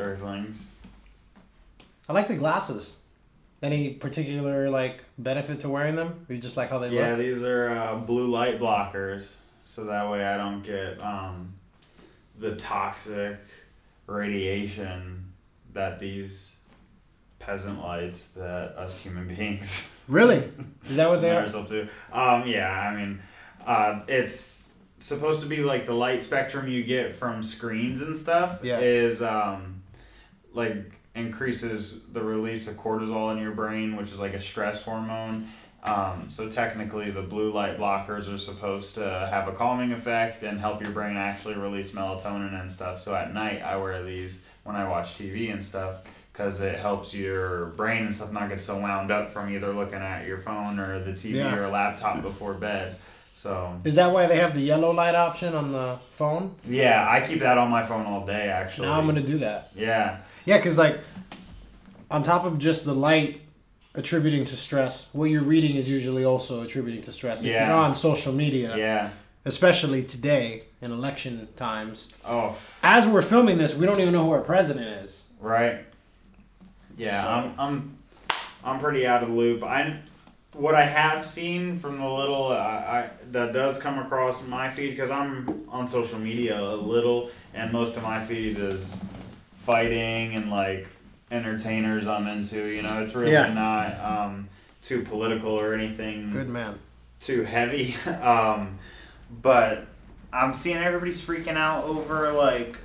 Earthlings. I like the glasses. Any particular like benefit to wearing them? Or you just like how they Yeah, look? Yeah, these are uh, blue light blockers, so that way I don't get um, the toxic radiation that these peasant lights that us human beings. Really? Is that what they are? to. Um, yeah, I mean, uh, it's supposed to be like the light spectrum you get from screens and stuff Yes. is um, like increases the release of cortisol in your brain, which is like a stress hormone. Um, so technically, the blue light blockers are supposed to have a calming effect and help your brain actually release melatonin and stuff. So at night, I wear these when I watch TV and stuff because it helps your brain and stuff not get so wound up from either looking at your phone or the TV Yeah. or laptop before bed. So Is that why they have the yellow light option on the phone? yeah, I keep that on my phone all day. Actually, Now I'm gonna do that. yeah, Yeah, because like, on top of just the light attributing to stress, what you're reading is usually also attributing to stress. If Yeah. you're on social media, yeah. especially today in election times, Oh, as we're filming this, we don't even know who our president is. right. Yeah, So- I'm I'm I'm pretty out of the loop. I what I have seen from the little I, I that does come across my feed because I'm on social media a little, and most of my feed is fighting and like entertainers I'm into. You know, it's really Yeah. not um, too political or anything Good man. too heavy. Um, but I'm seeing everybody's freaking out over like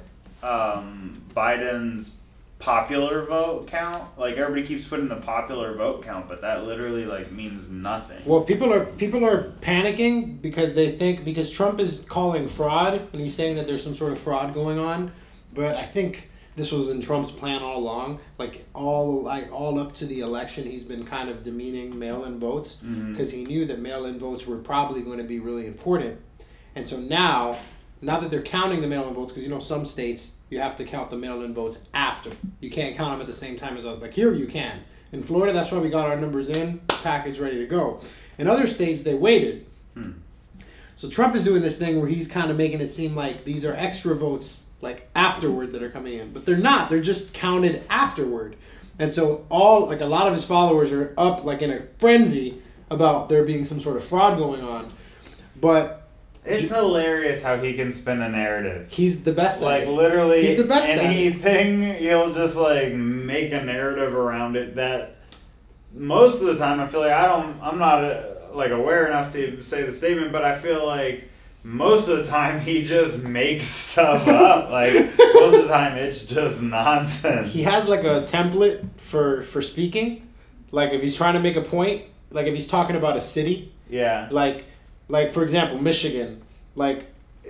um, Biden's popular vote count. Like everybody keeps putting the popular vote count, but that literally like means nothing. Well, people are people are panicking because they think because Trump is calling fraud and he's saying that there's some sort of fraud going on, but I think this was in Trump's plan all along. Like all like all up to the election, he's been kind of demeaning mail-in votes because he knew that mail-in votes were probably going to be really important, and so now, now that they're counting the mail-in votes, because you know some states you have to count the mail-in votes after. You can't count them at the same time as others. Like here, you can. In Florida, that's why we got our numbers in, package ready to go. In other states, they waited. Hmm. So Trump is doing this thing where he's kind of making it seem like these are extra votes, like afterward, that are coming in, but they're not. They're just counted afterward. And so all like a lot of his followers are up like in a frenzy about there being some sort of fraud going on. But It's hilarious how he can spin a narrative. he's the best Like it. literally, He's the best anything he'll just like make a narrative around it that most of the time I feel like I don't I'm not uh, like aware enough to say the statement, but I feel like most of the time he just makes stuff up. Like most of the time it's just nonsense. he has like a template for for speaking. Like if he's trying to make a point, like if he's talking about a city, Yeah. like like for example michigan like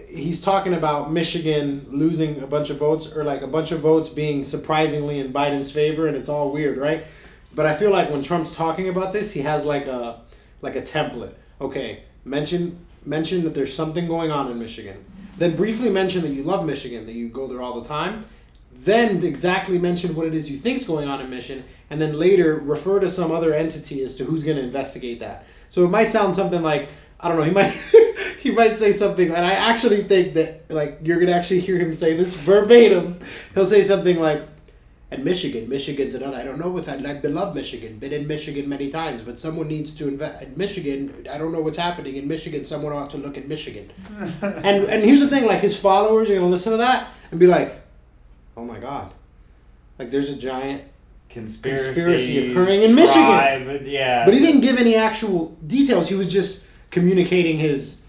he's talking about michigan losing a bunch of votes or like a bunch of votes being surprisingly in biden's favor and it's all weird right but i feel like when trump's talking about this he has like a like a template okay mention mention that there's something going on in michigan then briefly mention that you love michigan that you go there all the time then exactly mention what it is you think's going on in Mission, and then later refer to some other entity as to who's going to investigate that. So it might sound something like I don't know. He might he might say something, and I actually think that like you're gonna actually hear him say this verbatim. He'll say something like, "At Michigan, Michigan's another. I don't know what's. I like love Michigan. Been in Michigan many times, but someone needs to invest in Michigan. I don't know what's happening in Michigan. Someone ought to look at Michigan." and and here's the thing: like his followers are gonna listen to that and be like, "Oh my god." Like there's a giant Conspiracy, Conspiracy occurring in Michigan. Yeah. But he didn't give any actual details. He was just communicating his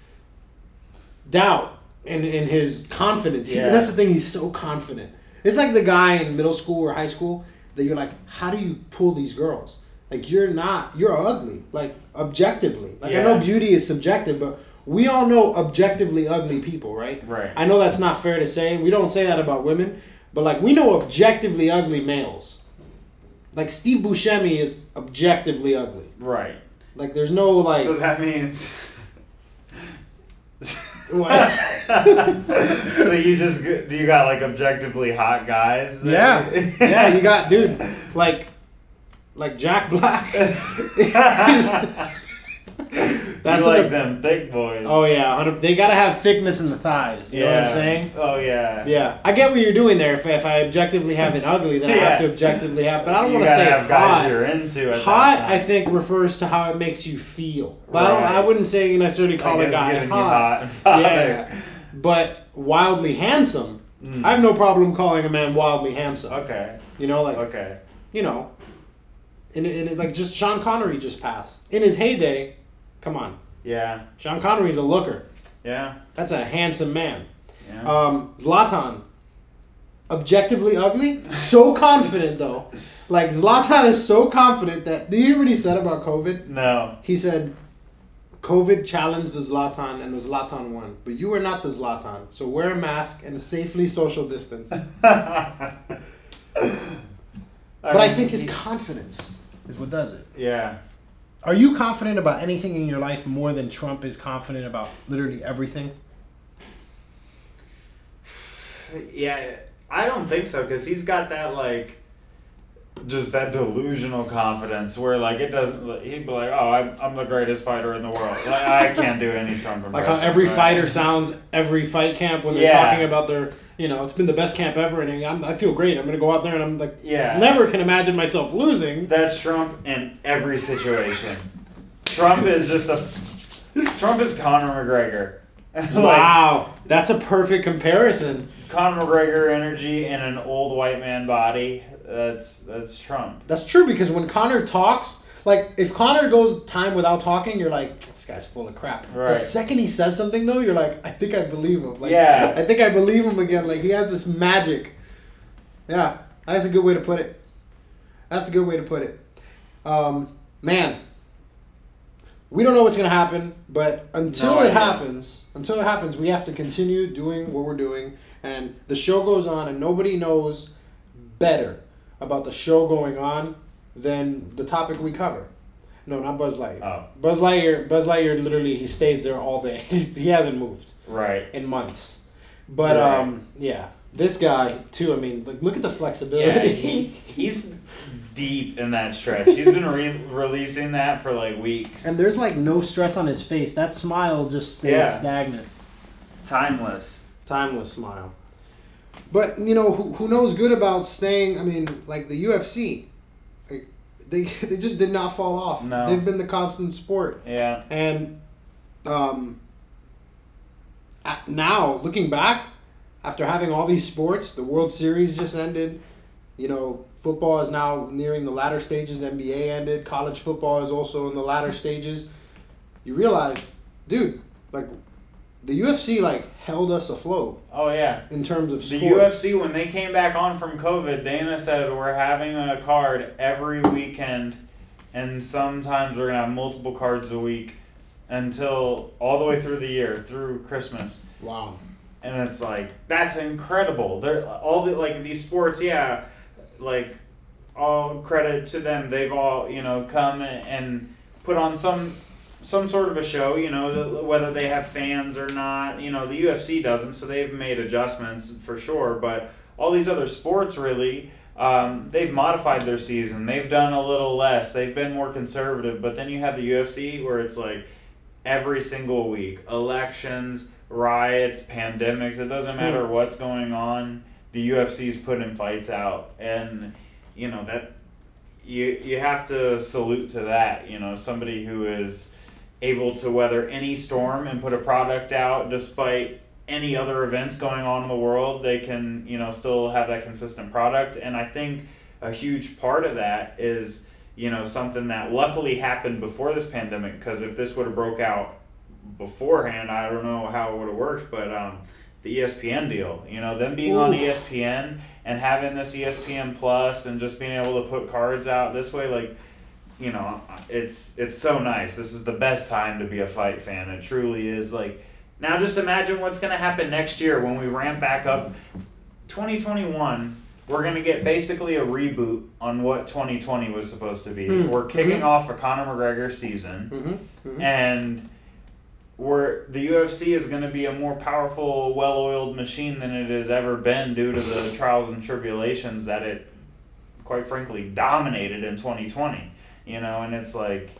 doubt and, and his confidence. He- Yeah. that's the thing, he's so confident. It's like the guy in middle school or high school that you're like, how do you pull these girls? Like, you're not, you're ugly. Like, objectively. Like, I know beauty is subjective, but we all know objectively ugly people, right? Right. I know that's not fair to say. We don't say that about women, but like, we know objectively ugly males. Like, Steve Buscemi is objectively ugly. Right. Like there's no like so that means. so you just do you got like objectively hot guys? yeah yeah you got dude like like Jack Black. That's you an- like them thick boys. Oh yeah, 100 they gotta have thickness in the thighs. You know what I'm saying? Oh yeah. Yeah, I get what you're doing there. If, if I objectively have it ugly, then I have to objectively have. But I don't want to say have guys hot. you're into. At Hot, I think, refers to how it makes you feel. But I, don't, Right. I wouldn't say necessarily call a guy hot. hot. Yeah, but wildly handsome. Mm. I have no problem calling a man wildly handsome. Okay. You know, like Okay. you know, in, in like just Sean Connery just passed in his heyday. Come on, Yeah. Sean Connery's a looker. Yeah. That's a handsome man. Yeah. Um, Zlatan, objectively ugly, so confident though. Like Zlatan is so confident that. Do you hear what he said about COVID? no. He said, "COVID challenged the Zlatan, and the Zlatan won. But you are not the Zlatan, so wear a mask and safely social distance." But I mean, think his he- confidence is what does it. Yeah. Are you confident about anything in your life more than Trump is confident about literally everything? Yeah. I don't think so because he's got that like. Just that delusional confidence where like it doesn't he'd be like oh I'm, I'm the greatest fighter in the world like I can't do any Trump Like how every right? fighter sounds every fight camp when they're Yeah. talking about their, you know, it's been the best camp ever, and I'm, I feel great. I'm gonna go out there and I'm like, yeah never can imagine myself losing. That's Trump in every situation. Trump is just a. Trump is Conor McGregor. like wow, that's a perfect comparison. Conor McGregor energy in an old white man body. That's that's Trump. That's true because when Conor talks, like if Conor goes time without talking, you're like, this guy's full of crap. Right. The second he says something though, you're like, I think I believe him. Like, Yeah. I think I believe him again. Like he has this magic. Yeah, that's a good way to put it. That's a good way to put it. Um, man, we don't know what's gonna happen, but until No it happens, until it happens, we have to continue doing what we're doing, and the show goes on, and nobody knows better about the show going on than the topic we cover. No, not Buzz Lightyear. Oh, Buzz Lightyear, Buzz Lightyear, literally, he stays there all day. he hasn't moved right. in months. But Right. um, yeah, this guy too. I mean, like, look at the Yeah, flexibility. he, he's deep in that stretch. He's been re- releasing that for like weeks. and there's like no stress on his face. That smile just stays Yeah. stagnant. Timeless. Timeless smile. But you know who, who knows good about staying? I mean, like the UFC, like, they they just did not fall off. No. They've been the constant sport. Yeah. And um, now, looking back, after having all these sports, the World Series just ended. You know, football is now nearing the latter stages. NBA ended. College football is also in the latter stages. You realize, dude, like the UFC like held us afloat Oh yeah. in terms of The. UFC, when they came back on from COVID, Dana said we're having a card every weekend, and sometimes we're gonna have multiple cards a week until all the way through the year, through Christmas. Wow. And it's like that's incredible. They're all the like these sports, yeah, like all credit to them. They've all you know come and put on some some sort of a show. You know whether they have fans or not. You know the UFC doesn't, so they've made adjustments for sure. But all these other sports really. Um, they've modified their season. They've done a little less. They've been more conservative. But then you have the UFC where it's like every single week elections, riots, pandemics. It doesn't matter what's going on. The UFC's putting fights out, and you know that you you have to salute to that. You know somebody who is able to weather any storm and put a product out despite any other events going on in the world. They can you know still have that consistent product, and I think a huge part of that is you know something that luckily happened before this pandemic because if this would have broke out beforehand i don't know how it would have worked but um, the espn deal you know them being on espn and having this espn plus and just being able to put cards out this way like you know it's it's so nice. This is the best time to be a fight fan. It truly is like now just imagine what's going to happen next year when we ramp back up. 2021 we're going to get basically a reboot on what 2020 was supposed to be. Mm, we're kicking mhm. off a conor mcgregor season. Mm-hmm. and where the UFC is going to be a more powerful, well-oiled machine than it has ever been due to the trials and tribulations that it, quite frankly, dominated in 2020. You know, and it's like,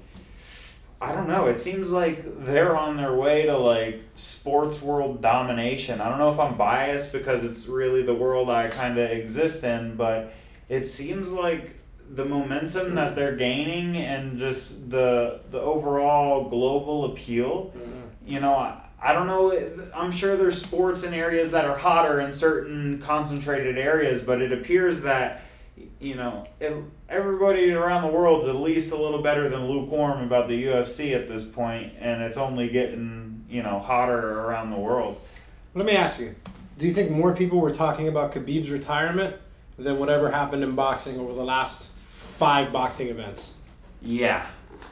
I don't know. It seems like they're on their way to like sports world domination. I don't know if I'm biased because it's really the world I kind of exist in, but it seems like the momentum that they're gaining and just the the overall global appeal. Mm-hmm. You know, I, I don't know. I'm sure there's sports in areas that are hotter in certain concentrated areas, but it appears that you know, it, everybody around the world's at least a little better than lukewarm about the UFC at this point, and it's only getting you know hotter around the world. Let me ask you: Do you think more people were talking about Khabib's retirement than whatever happened in boxing over the last five boxing events? Yeah,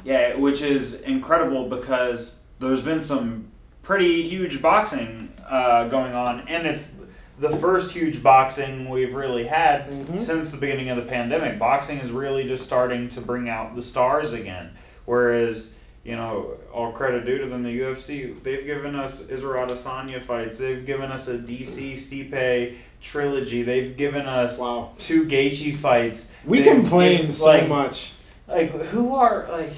yeah, which is incredible because there's been some pretty huge boxing uh, going on, and it's the first huge boxing we've really had Mhm. since the beginning of the pandemic. Boxing is really just starting to bring out the stars again. Whereas, you know, all credit due to them, the UFC, they've given us Israel Adesanya fights. They've given us a DC Stipe trilogy. They've given us Wow. two Gaethje fights. We They've complain given- so like, much. Like, who are, like...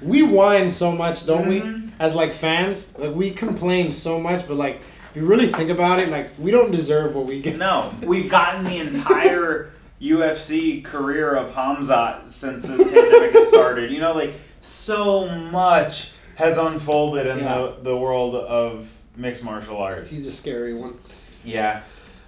We whine so much, don't Mhm. we? As like fans, like we complain so much, but like if you really think about it, like we don't deserve what we get. No, we've gotten the entire UFC career of Hamzat since this pandemic has started. You know, like so much has unfolded in Yeah. the, the world of mixed martial arts. He's a scary one. Yeah.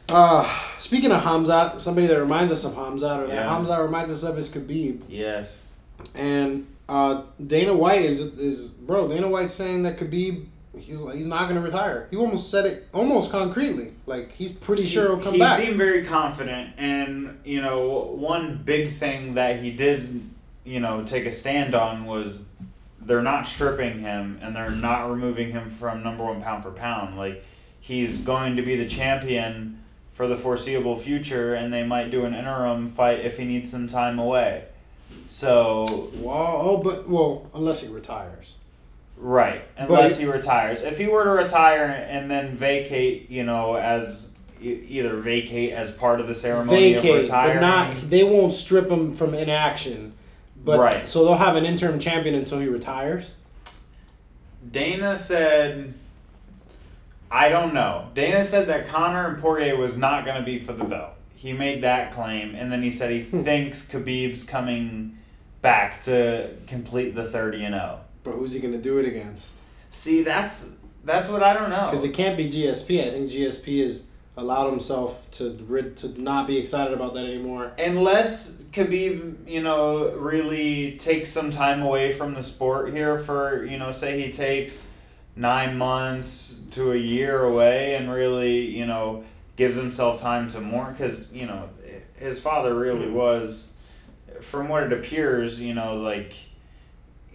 Uh, speaking of Hamzat, somebody that reminds us of Hamzat, or that Yeah. Hamzat reminds us of is Khabib. Yes. And uh, Dana White is is bro. Dana White's saying that Khabib he's he's not gonna retire. He almost said it almost concretely. Like he's pretty sure he'll come he back. seemed very confident, and you know, one big thing that he did, you know, take a stand on was they're not stripping him and they're not removing him from number one pound for pound. Like he's going to be the champion for the foreseeable future, and they might do an interim fight if he needs some time away. So Well, oh, but well, unless he retires. Right, unless he retires. If he were to retire and then vacate, you know, as either vacate as part of the ceremony Vacate, but not. They won't strip him from inaction. But Right. so they'll have an interim champion until he retires. Dana said, I don't know. Dana said that Conor and Poirier was not going to be for the belt. He made that claim, and then he said he Hmm. thinks Khabib's coming back to complete the thirty and zero. But who's he gonna do it against? See, that's that's what I don't know. Because it can't be GSP. I think GSP has allowed himself to rid to not be excited about that anymore. Unless Khabib, you know, really takes some time away from the sport here for, you know, say he takes nine months to a year away and really, you know, gives himself time to mourn because, you know, his father really hmm. was, from what it appears, you know, like,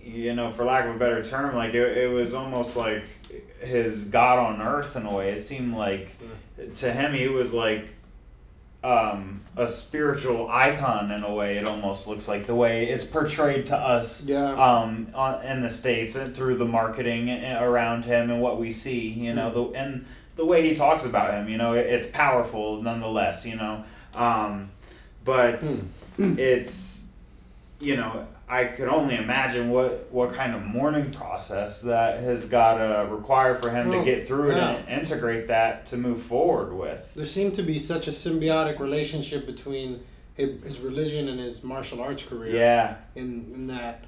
you know, for lack of a better term, like it, it was almost like his God on earth in a way. It seemed like to him he was like um, a spiritual icon in a way. It almost looks like the way it's portrayed to us Yeah. um, on, in the states and through the marketing around him and what we see. You know, the and the way he talks about him. You know, it, it's powerful nonetheless. You know, um, but it's you know. I could only imagine what, what kind of mourning process that has got to require for him Well, to get through it and integrate that to move forward with. there seemed to be such a symbiotic relationship between his, his religion and his martial arts career. Yeah, in, in that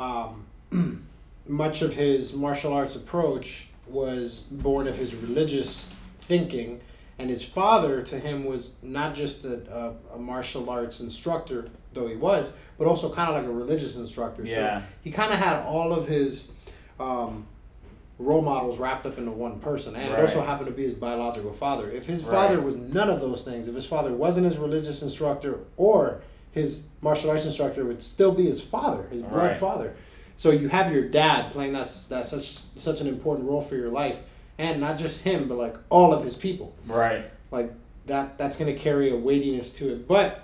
um, much of his martial arts approach was born of his religious thinking, and his father to him was not just a, a, a martial arts instructor, though he was, but also kind of like a religious instructor. Yeah. So he kind of had all of his um, role models wrapped up into one person, and it also happened to be his biological father. If his Right. father was none of those things, if his father wasn't his religious instructor or his martial arts instructor, would still be his father, his blood Right. father. So you have your dad playing that that's such such an important role for your life, and not just him, but like all of his people right. like that that's going to carry a weightiness to it but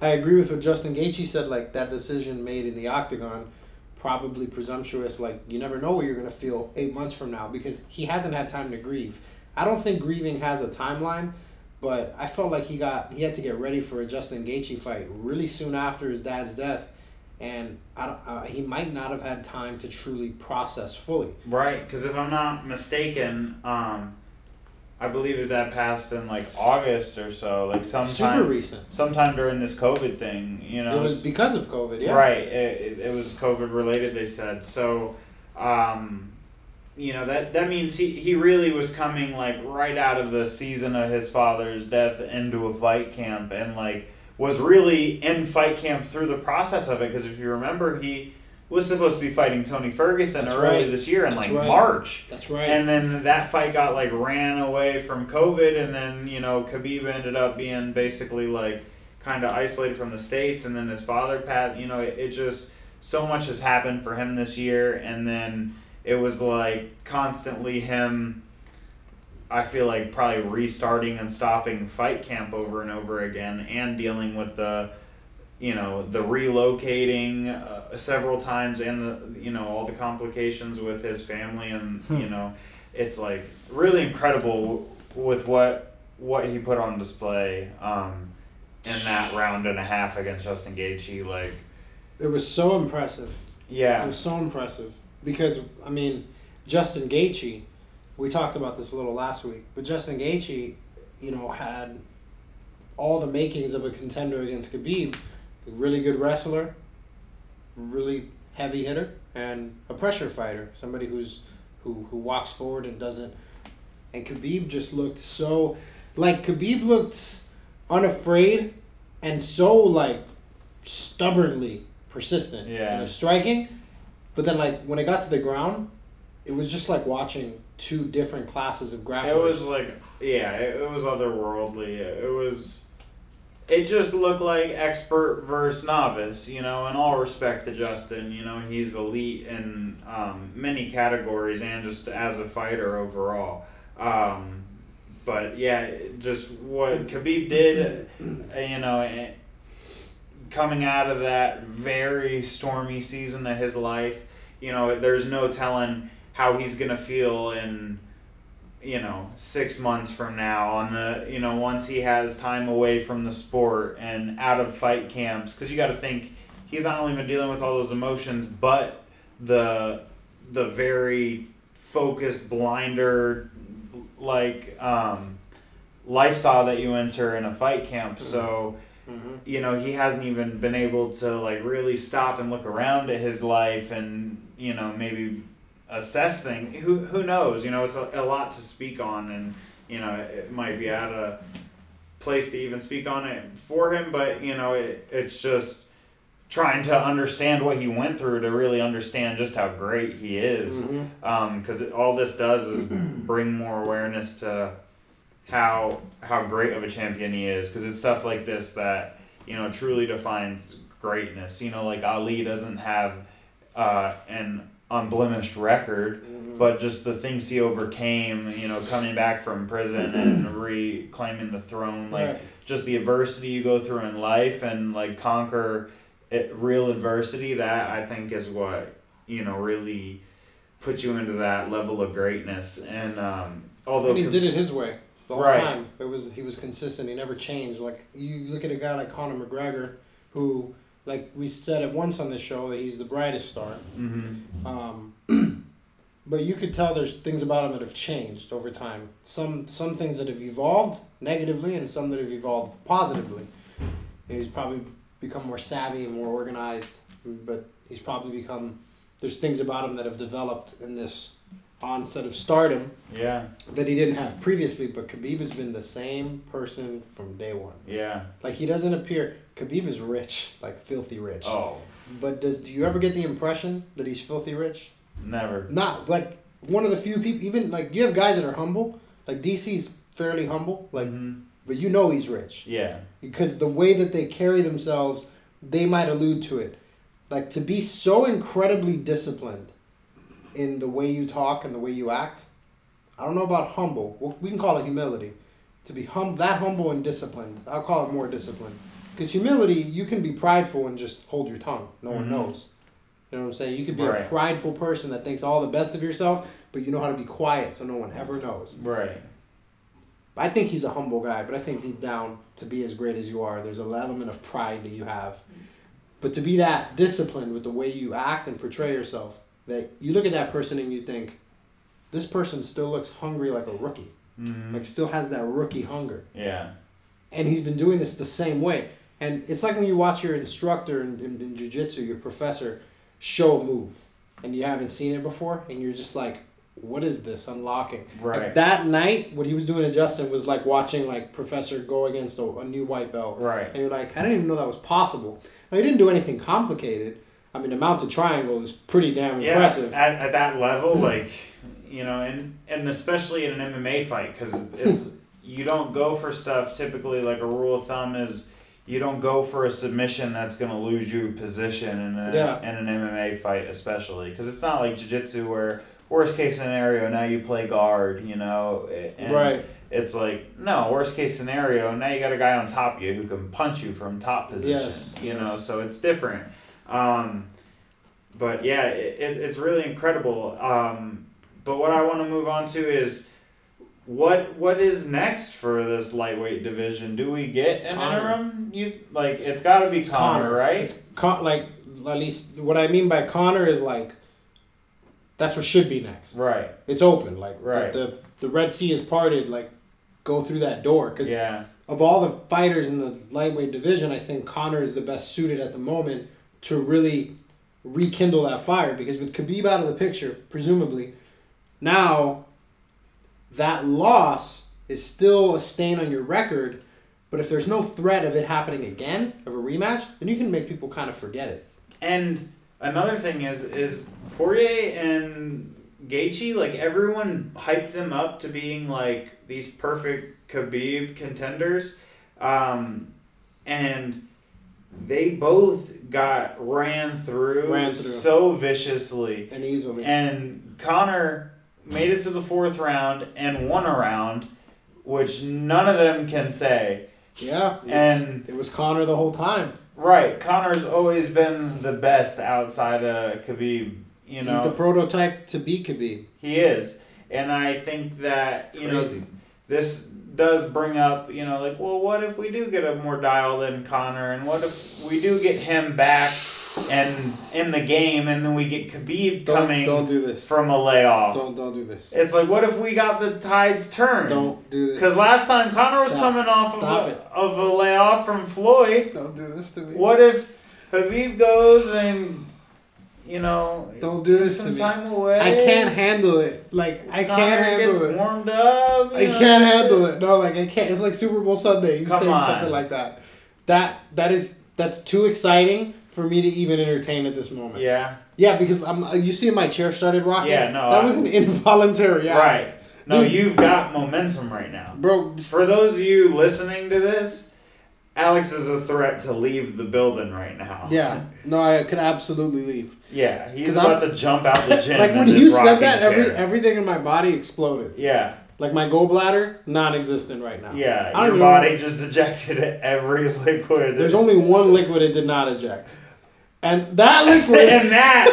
i agree with what justin Gaethje said like that decision made in the octagon probably presumptuous like you never know what you're to feel eight months from now because he hasn't had time to grieve i don't think grieving has a timeline but i felt like he got he had to get ready for a justin Gaethje fight really soon after his dad's death and I don't, uh, he might not have had time to truly process fully. Right, because if I'm not mistaken, um, I believe is that passed in like August or so, like sometime Super recent. sometime during this COVID thing. You know, It was because of COVID, yeah. Right. It, it, it was COVID related, they said. So, um, you know, that, that means he, he really was coming, like, right out of the season of his father's death into a fight camp and, like, was really in fight camp through the process of it. Because if you remember, he was supposed to be fighting Tony Ferguson That's early right. this year in, That's like, right. March. That's right. And then that fight got like ran away from COVID, and then you know Khabib ended up being basically like kind of isolated from the states, and then his father passed. You know, it, it just so much has happened for him this year, and then it was like constantly him. I feel like probably restarting and stopping fight camp over and over again, and dealing with the you know the relocating uh, several times and the you know all the complications with his family and you know it's like really incredible with what what he put on display um in that round and a half against Justin Gaethje like it was so impressive. Yeah it was so impressive because I mean, Justin Gaethje. We talked about this a little last week, but Justin Gaethje, you know, had all the makings of a contender against Khabib. Really good wrestler, really heavy hitter, and a pressure fighter. Somebody who's who who walks forward and doesn't. And Khabib just looked so, like Khabib looked unafraid, and so like stubbornly persistent Yeah. in his striking. But then, like when it got to the ground, it was just like watching two different classes of grapplers. it was like yeah it, it was otherworldly it was it just looked like expert versus novice you know in all respect to Justin you know he's elite in um, many categories and just as a fighter overall. Um, but yeah just what Khabib did you know eh, coming out of that very stormy season of his life you know there's no telling how he's gonna feel in you know six months from now on the you know once he has time away from the sport and out of fight camps because you got to think he's not only been dealing with all those emotions but the the very focused blinder like um, lifestyle that you enter in a fight camp. So hmm you know he hasn't even been able to like really stop and look around at his life and you know maybe assess things who who knows you know it's a, a lot to speak on and you know it, might be out of place to even speak on it for him but you know it, it's just trying to understand what he went through to really understand just how great he is. Because all this does is bring more awareness to how how great of a champion he is. Because it's stuff like this that you know truly defines greatness. You know like ali doesn't have uh, an unblemished record Mhm. but just the things he overcame you know coming back from prison and reclaiming the throne like Right. just the adversity you go through in life and like conquer it, real adversity that i think is what you know really puts you into that level of greatness and um although And he did it his way the whole Right. time. It was he was consistent. He never changed. Like you look at a guy like Conor McGregor, who like we said it once on this show that he's the brightest star. hmm Um, but you could tell there's things about him that have changed over time. Some some things that have evolved negatively, and some that have evolved positively. And he's probably become more savvy and more organized. But he's probably become there's things about him that have developed in this onset of stardom yeah that he didn't have previously. But Khabib has been the same person from day one. yeah Like he doesn't appear. Khabib is rich, like filthy rich. oh But does do you ever get the impression that he's filthy rich? never Not like one of the few people. Even like you have guys that are humble. Like DC's fairly humble. Like, Mhm. but you know he's rich yeah because the way that they carry themselves, they might allude to it. Like to be so incredibly disciplined in the way you talk and the way you act. I don't know about humble. We can call it humility. To be hum that humble and disciplined, I'll call it more disciplined. Because humility, you can be prideful and just hold your tongue. No one Mhm. knows. You know what I'm saying? You could be a prideful person that thinks all the best of yourself, but you know how to be quiet so no one ever knows. right I think he's a humble guy, but I think deep down, to be as great as you are, there's an element of pride that you have. But to be that disciplined with the way you act and portray yourself, that you look at that person and you think, this person still looks hungry like a rookie. Mhm. Like still has that rookie hunger. yeah. And he's been doing this the same way. And it's like when you watch your instructor in, in, in jiu-jitsu, your professor, show a move. And you haven't seen it before. And you're just like, what is this unlocking? Right. Like that night, what he was doing to Justin was like watching like Professor go against a, a new white belt. Right. And you're like, I didn't even know that was possible. Now, he didn't do anything complicated. I mean, the mounted triangle is pretty damn Yeah. impressive. At, at that level, like, you know, and and especially in an MMA fight, because it's you don't go for stuff typically. Like a rule of thumb is. You don't go for a submission that's going to lose you position in, a, Yeah. in an MMA fight, especially because it's not like jiu-jitsu where worst case scenario now you play guard, you know, and right. it's like no worst case scenario now you got a guy on top of you who can punch you from top position Yes, you yes. know so it's different um, but yeah it, it, it's really incredible um, but what i want to move on to is what what is next for this lightweight division do we get an Conor. interim you like it's got to be Conor, right It's con- like at least what I mean by Conor is like that's what should be next. right It's open. Like the- Right. the, the Red Sea is parted. Like go through that door because yeah of all the fighters in the lightweight division, I think Conor is the best suited at the moment to really rekindle that fire. Because with Khabib out of the picture, presumably, now that loss is still a stain on your record. But if there's no threat of it happening again, of a rematch, then you can make people kind of forget it. And another thing is is Poirier and Gaethje like everyone hyped them up to being like these perfect Khabib contenders, um, and they both got ran through, Ran through. so viciously, And easily. and Conor made it to the fourth round and won a round, which none of them can say. yeah. and- it was Conor the whole time. Right, Conor's always been the best outside of Khabib. You know, He's the prototype to beat Khabib. He is. And I think that, you Crazy. know, this does bring up, you know, like, well, what if we do get a more dialed in Conor? And what if we do get him back and in the game and then we get Khabib Don't, coming don't do this. from a layoff? Don't don't do this. It's like, what if we got the tides turned? Don't do this. Because last time Conor was Stop. coming off of a, of a layoff from Floyd. Don't do this to me. What if Khabib goes and, you know, Don't do this to some me. time away? I can't handle it. Like I Conor can't handle gets it. warmed up. I know? can't handle it. No, like I can't. It's like Super Bowl Sunday. You saying on. something like that. That that is that's too exciting for me to even entertain at this moment. Yeah. Yeah, because I'm. uh, You see, my chair started rocking. Yeah, no, that I- was an involuntary. act. Right. No, Dude. you've got momentum right now. bro. For those of you listening to this, Alex is a threat to leave the building right now. Yeah, no, I could absolutely leave. Yeah, he's about I'm- to jump out the gym. like when you said that, every everything in my body exploded. Yeah, Like my gallbladder, non-existent right now. yeah. Your don't know. body just ejected every liquid. There's only one liquid it did not eject, and that liquid. and that.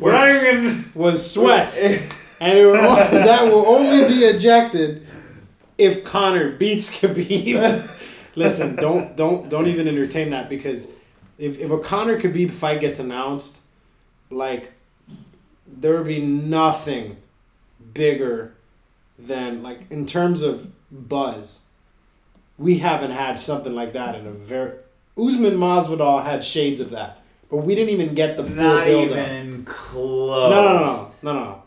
We're not even. was sweat, and it will, that will only be ejected if Conor beats Khabib. Listen, don't don't don't even entertain that because if if a Conor Khabib fight gets announced, like there would be nothing bigger than like in terms of buzz. We haven't had something like that in a very. Usman Masvidal had shades of that, but we didn't even get the full Not build up. even close. No, no, no, no, no.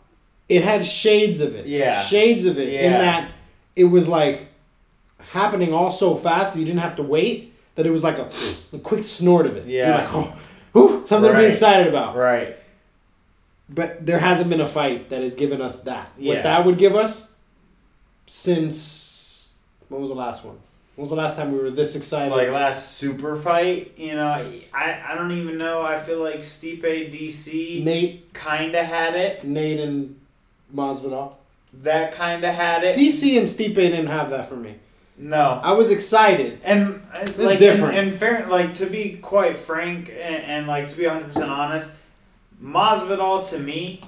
It had shades of it. Yeah. Shades of it. Yeah. In that it was like happening all so fast that you didn't have to wait. That it was like a, a quick snort of it. You're Yeah. like, oh, something to be excited about. Right. But there hasn't been a fight that has given us that. Yeah. What that would give us since when was the last one? When was the last time we were this excited? Like last super fight, you know, I, I don't even know. I feel like Stipe DC Nate, kind of had it. Nate, and Masvidal. That kind of had it. DC and Stipe didn't have that for me. No. I was excited. And uh, like different. And, and fair, like to be quite frank and, and like to be hundred percent honest, Masvidal to me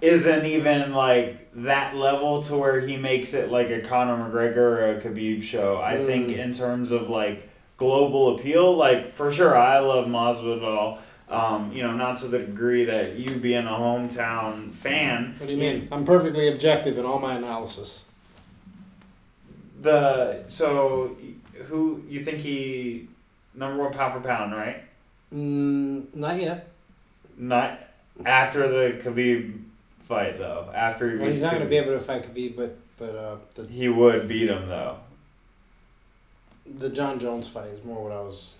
isn't even like that level to where he makes it like a Conor McGregor or a Khabib show. I Mm. think in terms of like global appeal, like for sure, I love Masvidal. Um, you know, not to the degree that you being a hometown fan. What do you mean? I'm perfectly objective in all my analysis. The so who you think he number one pound for pound, right? Mm, not yet. Not after the Khabib fight though. After he Well, he's not going to be able to fight Khabib, but but uh, the He would beat him though. the Jon Jones fight is more what I was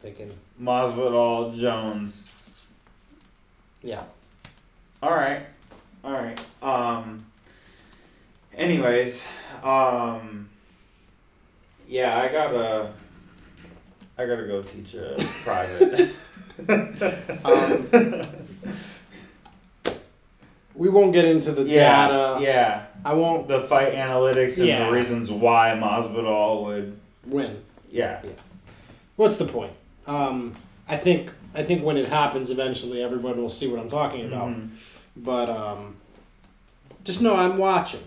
thinking. Masvidal Jones. Yeah. All right, all right. Um. Anyways, um. Yeah, I gotta. I gotta go teach a private. Um, We won't get into the yeah, data. yeah. I won't The fight analytics and Yeah. the reasons why Masvidal would. win. Yeah. What's the point? Um, I think I think when it happens, eventually everyone will see what I'm talking about. Mhm. But um, just know I'm watching.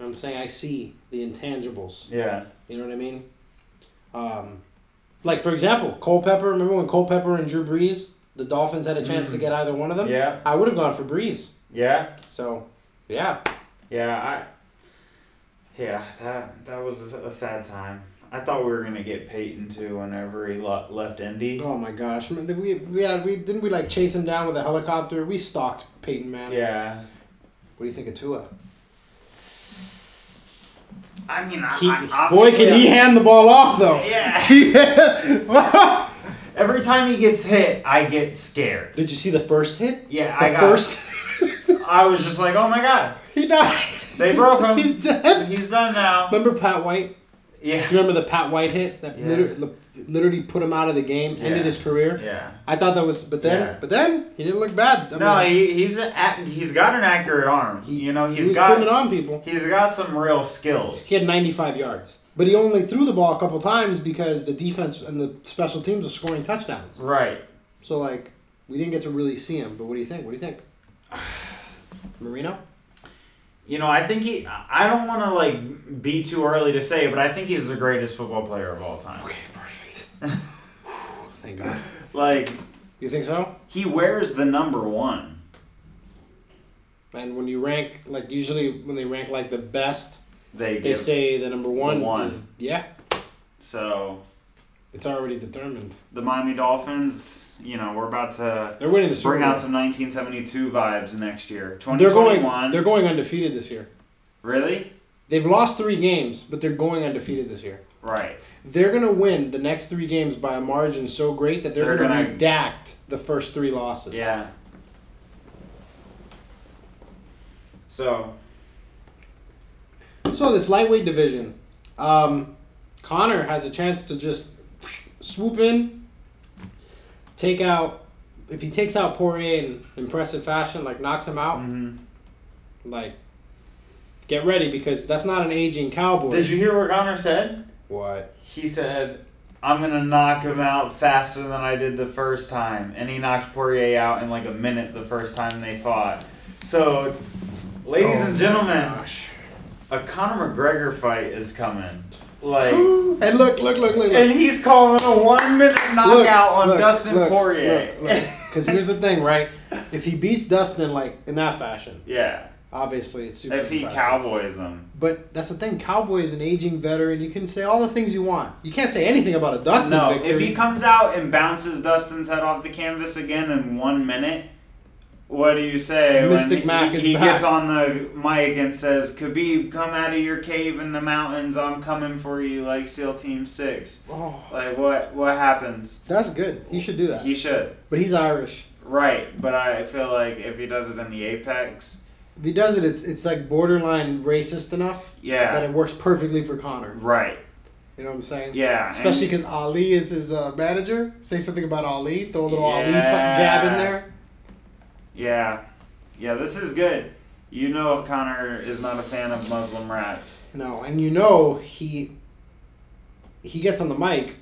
I'm saying I see the intangibles. Yeah. You know what I mean? Um, like for example, Culpepper. Remember when Culpepper and Drew Brees, the Dolphins had a chance to Mhm. get either one of them? Yeah. I would have gone for Brees. Yeah. So, yeah. Yeah. I. Yeah, that that was a, a sad time. I thought we were gonna get Peyton too whenever he le- left Indy. Oh my gosh, we we had we didn't we like chase him down with a helicopter? We stalked Peyton Manning. Yeah. What do you think of Tua? I mean, I, He, I, boy, can he hand the ball off though? Yeah. Every time he gets hit, I get scared. Did you see the first hit? Yeah, The I got. first. I was just like, oh my god, he died. They broke him. He's dead. he's done now. Remember Pat White? Yeah. Do you remember the Pat White hit that Yeah. literally, literally put him out of the game, ended Yeah. his career? Yeah. I thought that was, but then, Yeah. but then he didn't look bad. I No, mean, he, he's a, ac- he's got an accurate arm. You know, he he's was got putting it on people. he's got some real skills. He had 95 yards, but he only threw the ball a couple times because the defense and the special teams were scoring touchdowns. Right. So like, we didn't get to really see him. But what do you think? What do you think? Marino? You know, I think he. I don't want to like be too early to say, but I think he's the greatest football player of all time. Okay, perfect. Thank God. Like You think so? he wears the number one. And when you rank, like usually when they rank like the best, They they say the number one, one. is yeah, so it's already determined. the Miami Dolphins. You know, we're about to They're winning the Super bring Bowl. out some 1972 vibes next year. they're going. They're going undefeated this year. really They've lost three games, but they're going undefeated this year. right. They're gonna win the next three games by a margin so great that they're, They're gonna, gonna- redact the first three losses. Yeah. So So this lightweight division, um, Conor has a chance to just swoop in, take out. If he takes out Poirier in impressive fashion, like knocks him out, mhm. like get ready because that's not an aging cowboy. did you hear what Conor said? What? He said, "I'm gonna knock him out faster than I did the first time," and he knocked Poirier out in like a minute the first time they fought. So, ladies Oh and gentlemen, gosh. a Conor McGregor fight is coming. Like, And look, look, look, look, and he's calling a one minute knockout on Dustin Poirier. Because here's the thing, right? If he beats Dustin like in that fashion, yeah, obviously it's super. if he impressive. cowboys them. But that's the thing. Cowboy is an aging veteran. You can say all the things you want. You can't say anything about a Dustin No, victory. if he comes out and bounces Dustin's head off the canvas again in one minute, what do you say Mystic when Mac he, is he back. gets on the mic and says, "Khabib, come out of your cave in the mountains. I'm coming for you, like SEAL Team 6. oh, Like what? What happens? that's good. He should do that. He should. but he's Irish. Right, but I feel like if he does it in the apex, If he does it, it's it's like borderline racist enough Yeah. that it works perfectly for Conor. right, You know what I'm saying? yeah, Especially because Ali is his uh, manager. Say something about Ali. Throw a little Ali Yeah. pu- jab in there. Yeah, yeah. This is good. You know, Conor is not a fan of Muslim rats. No, and you know he he gets on the mic.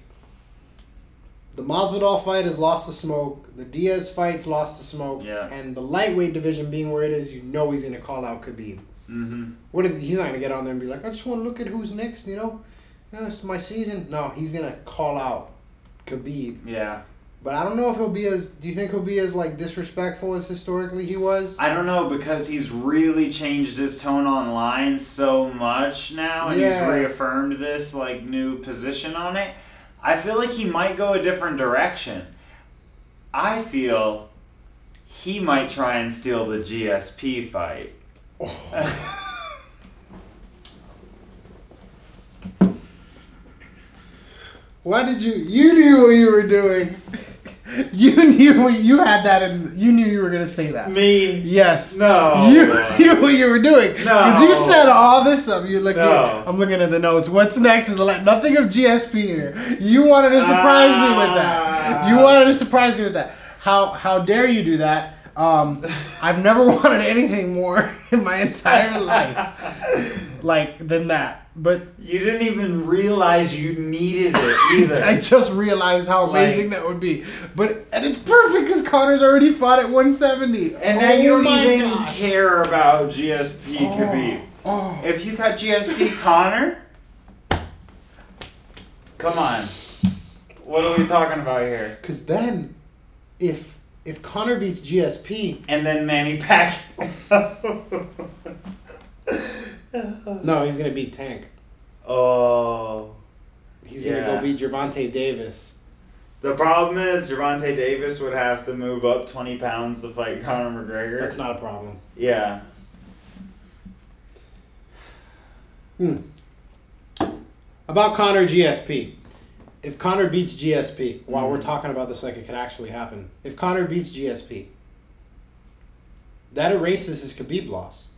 the Masvidal fight has lost the smoke. The Diaz fight's lost the smoke. Yeah. And the lightweight division being where it is, you know he's gonna call out Khabib. Mm-hmm. What if he's not gonna get on there and be like, I just want to look at who's next, you know? Yeah, it's my season. No, he's gonna call out Khabib. Yeah. But I don't know if he'll be as. Do you think he'll be as like disrespectful as historically he was? I don't know because he's really changed his tone online so much now, and Yeah. he's reaffirmed this like new position on it. I feel like he might go a different direction. I feel he might try and steal the GSP fight. Why did you? You knew what you were doing. You knew you had that, and you knew you were gonna say that. Me? Yes. No. You knew what you were doing. No. Because you said all this stuff. You look. No. I'm looking at the notes. What's next? Is like nothing of GSP here. You wanted to surprise me with that. You Ah. wanted to surprise me with that. How how dare you do that? Um, I've never wanted anything more in my entire life like than that. But You didn't even realize you needed it either. I just realized how amazing that would be. But and it's perfect because Conor's already fought at 170. and now Oh you don't my even gosh. care about GSP oh, Khabib. Oh. If you got GSP Conor, come on. What are we talking about here? Because then, if if Conor beats GSP, And then Manny Pacquiao. no, he's gonna beat Tank. oh. He's Yeah. gonna go beat Gervonta Davis. The problem is Gervonta Davis would have to move up 20 pounds to fight Conor McGregor. That's not a problem. yeah. Hmm. About Conor GSP. If Conor beats GSP, while we're Mhm. talking about this like it could actually happen, if Conor beats GSP, that erases his Khabib loss.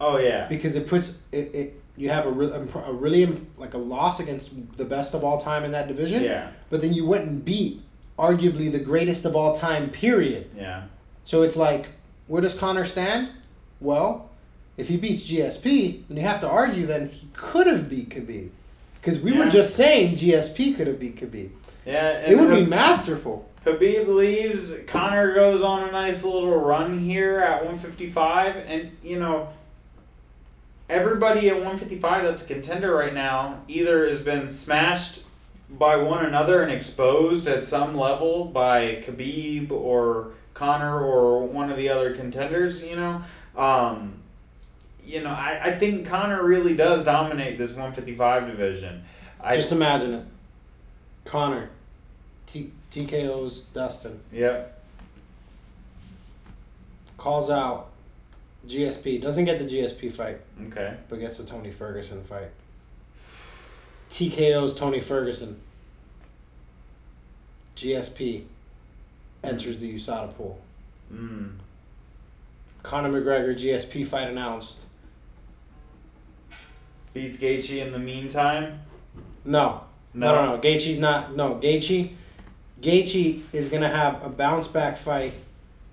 Oh, yeah. because it puts it, it you have a, re- a really like a loss against the best of all time in that division Yeah. but then you went and beat arguably the greatest of all time period Yeah. so it's like where does conor stand well if he beats gsp then you have to argue then he could have beat khabib because we were just saying gsp could have beat khabib Yeah. it would be masterful Khabib leaves. Conor goes on a nice little run here at 155, and you know, everybody at 155 that's a contender right now either has been smashed by one another and exposed at some level by Khabib or Conor or one of the other contenders. You know, um, you know, I, I think Conor really does dominate this 155 division. I just imagine it conor T- tko's dustin yep. calls out gsp doesn't get the gsp fight Okay. but gets the Tony Ferguson fight. TKO's Tony Ferguson. GSP enters the USADA pool. Mm. Conor McGregor GSP fight announced. Beats Gaethje in the meantime. No, no, no, no. Gaethje's not. No, Gaethje. Gaethje is gonna have a bounce back fight.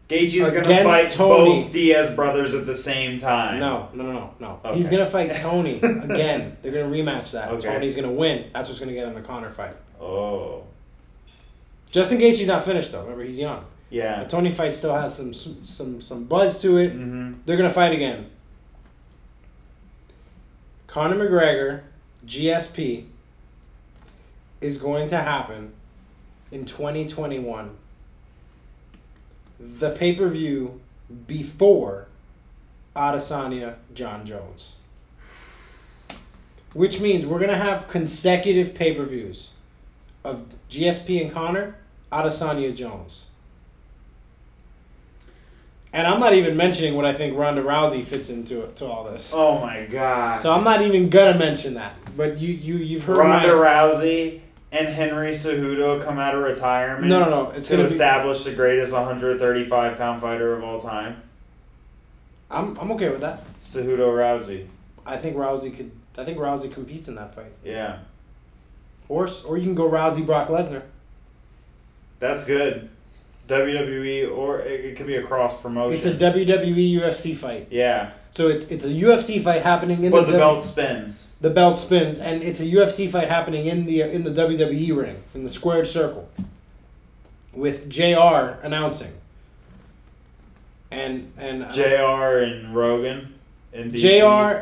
Gaethje's gonna Against fight Tony. both Diaz brothers at the same time. No, no, no, no, no. Okay. He's gonna fight Tony again. They're gonna rematch that. Okay. Tony's gonna win. That's what's gonna get him the Conor fight. Oh. Justin Gaethje's not finished though. Remember, he's young. Yeah. The. Tony fight still has some some some buzz to it. Mm-hmm. They're gonna fight again. Conor McGregor, GSP, is going to happen in 2021. The pay per view before Adesanya Jon Jones. Which means we're gonna have consecutive pay per views of GSP and Conor, Adesanya Jones. And I'm not even mentioning what I think Ronda Rousey fits into to all this. Oh my god. So I'm not even gonna mention that. But you you you've heard Ronda my Rousey and Henry Cejudo come out of retirement. no no no. It's To gonna be. establish the greatest 135 pound fighter of all time, I'm I'm okay with that. Cejudo Rousey. I think Rousey could. I think Rousey competes in that fight. Yeah, Or or you can go Rousey Brock Lesnar. that's good. WWE or it, it could be a cross promotion. It's a WWE UFC fight. yeah, So it's it's a UFC fight happening in but the, the W- belt spins. the belt spins and it's a UFC fight happening in the in the WWE ring in the squared circle. with Jr. announcing. And and uh, Jr. and Rogan and DC.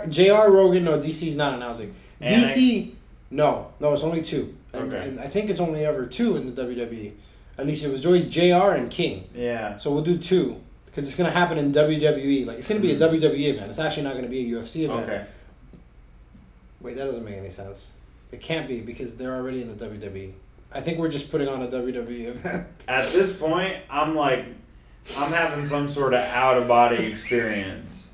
Jr. Jr. Rogan. No, DC's not announcing. And DC. No, no, it's only two. And, Okay. and I think it's only ever two in the WWE. At least it was always Jr. and King. Yeah. So we'll do two because it's gonna happen in WWE. Like it's gonna be a mm-hmm. WWE event. It's actually not gonna be a UFC event. Okay. Wait, that doesn't make any sense. It can't be because they're already in the WWE. I think we're just putting on a WWE event. At this point, I'm like, I'm having some sort of out of body experience.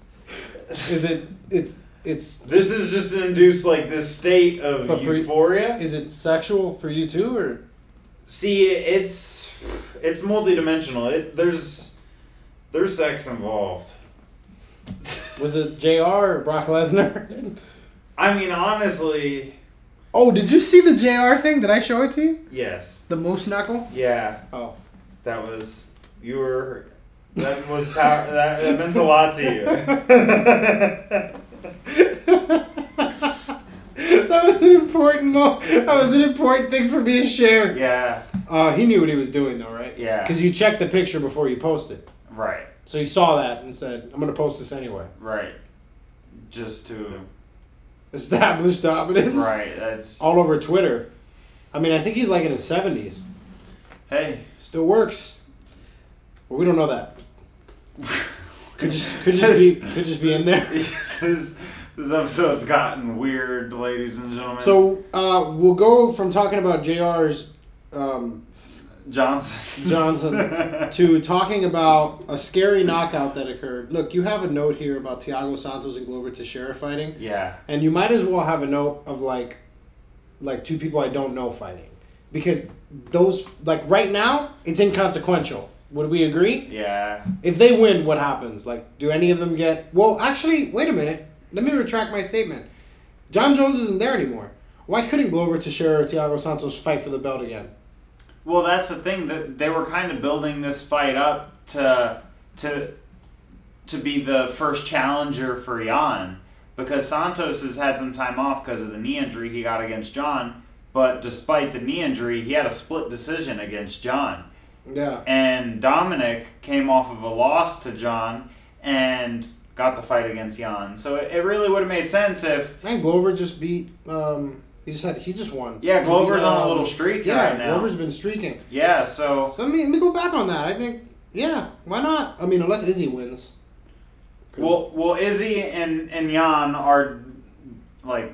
is it? It's it's. This is just to induce like this state of euphoria. Is it sexual for you too, or See, it's it's multidimensional. It there's there's sex involved. was it Jr. or Brock Lesnar? I mean, honestly, oh, did you see the Jr. thing? Did I show it to you? yes, The moose knuckle. yeah, Oh. that was you were. That was power. That, that meant a lot to that was an important mo- That was an important thing for me to share. yeah, Uh, he knew what he was doing though, right? Yeah. Because you checked the picture before you posted, right, so he saw that and said, "I'm gonna post this anyway." right. Just to establish dominance. right. That's All over Twitter. I mean, I think he's like in his seventies. hey. Still works. But we don't know that. Could just could just be could just be in there. this episode's gotten weird, ladies and gentlemen. So uh, we'll go from talking about Jr's um, Johnson. Johnson to talking about a scary knockout that occurred. Look, you have a note here about Thiago Santos and Glover Teixeira fighting, yeah. and you might as well have a note of like, like two people I don't know fighting, because those like right now it's inconsequential. Would we agree? Yeah. If they win, what happens? Like, do any of them get? Well, actually, wait a minute. Let me retract my statement. Jon Jones isn't there anymore. Why couldn't Glover Teixeira or Thiago Santos fight for the belt again? Well, that's the thing that they were kind of building this fight up to to to be the first challenger for Jan because Santos has had some time off because of the knee injury he got against Jon. But despite the knee injury, he had a split decision against Jon. Yeah. And Dominic came off of a loss to Jon and got the fight against Jan. So it, it really would have made sense if Man, Glover just beat. Um, he just had. He just won. yeah, Glover's beat, on a um, little streak Yeah, right now. Glover's been streaking. Yeah, so So let me let me go back on that. I think yeah, why not? I mean, unless Izzy wins. Well, well, Izzy and and Jan are like,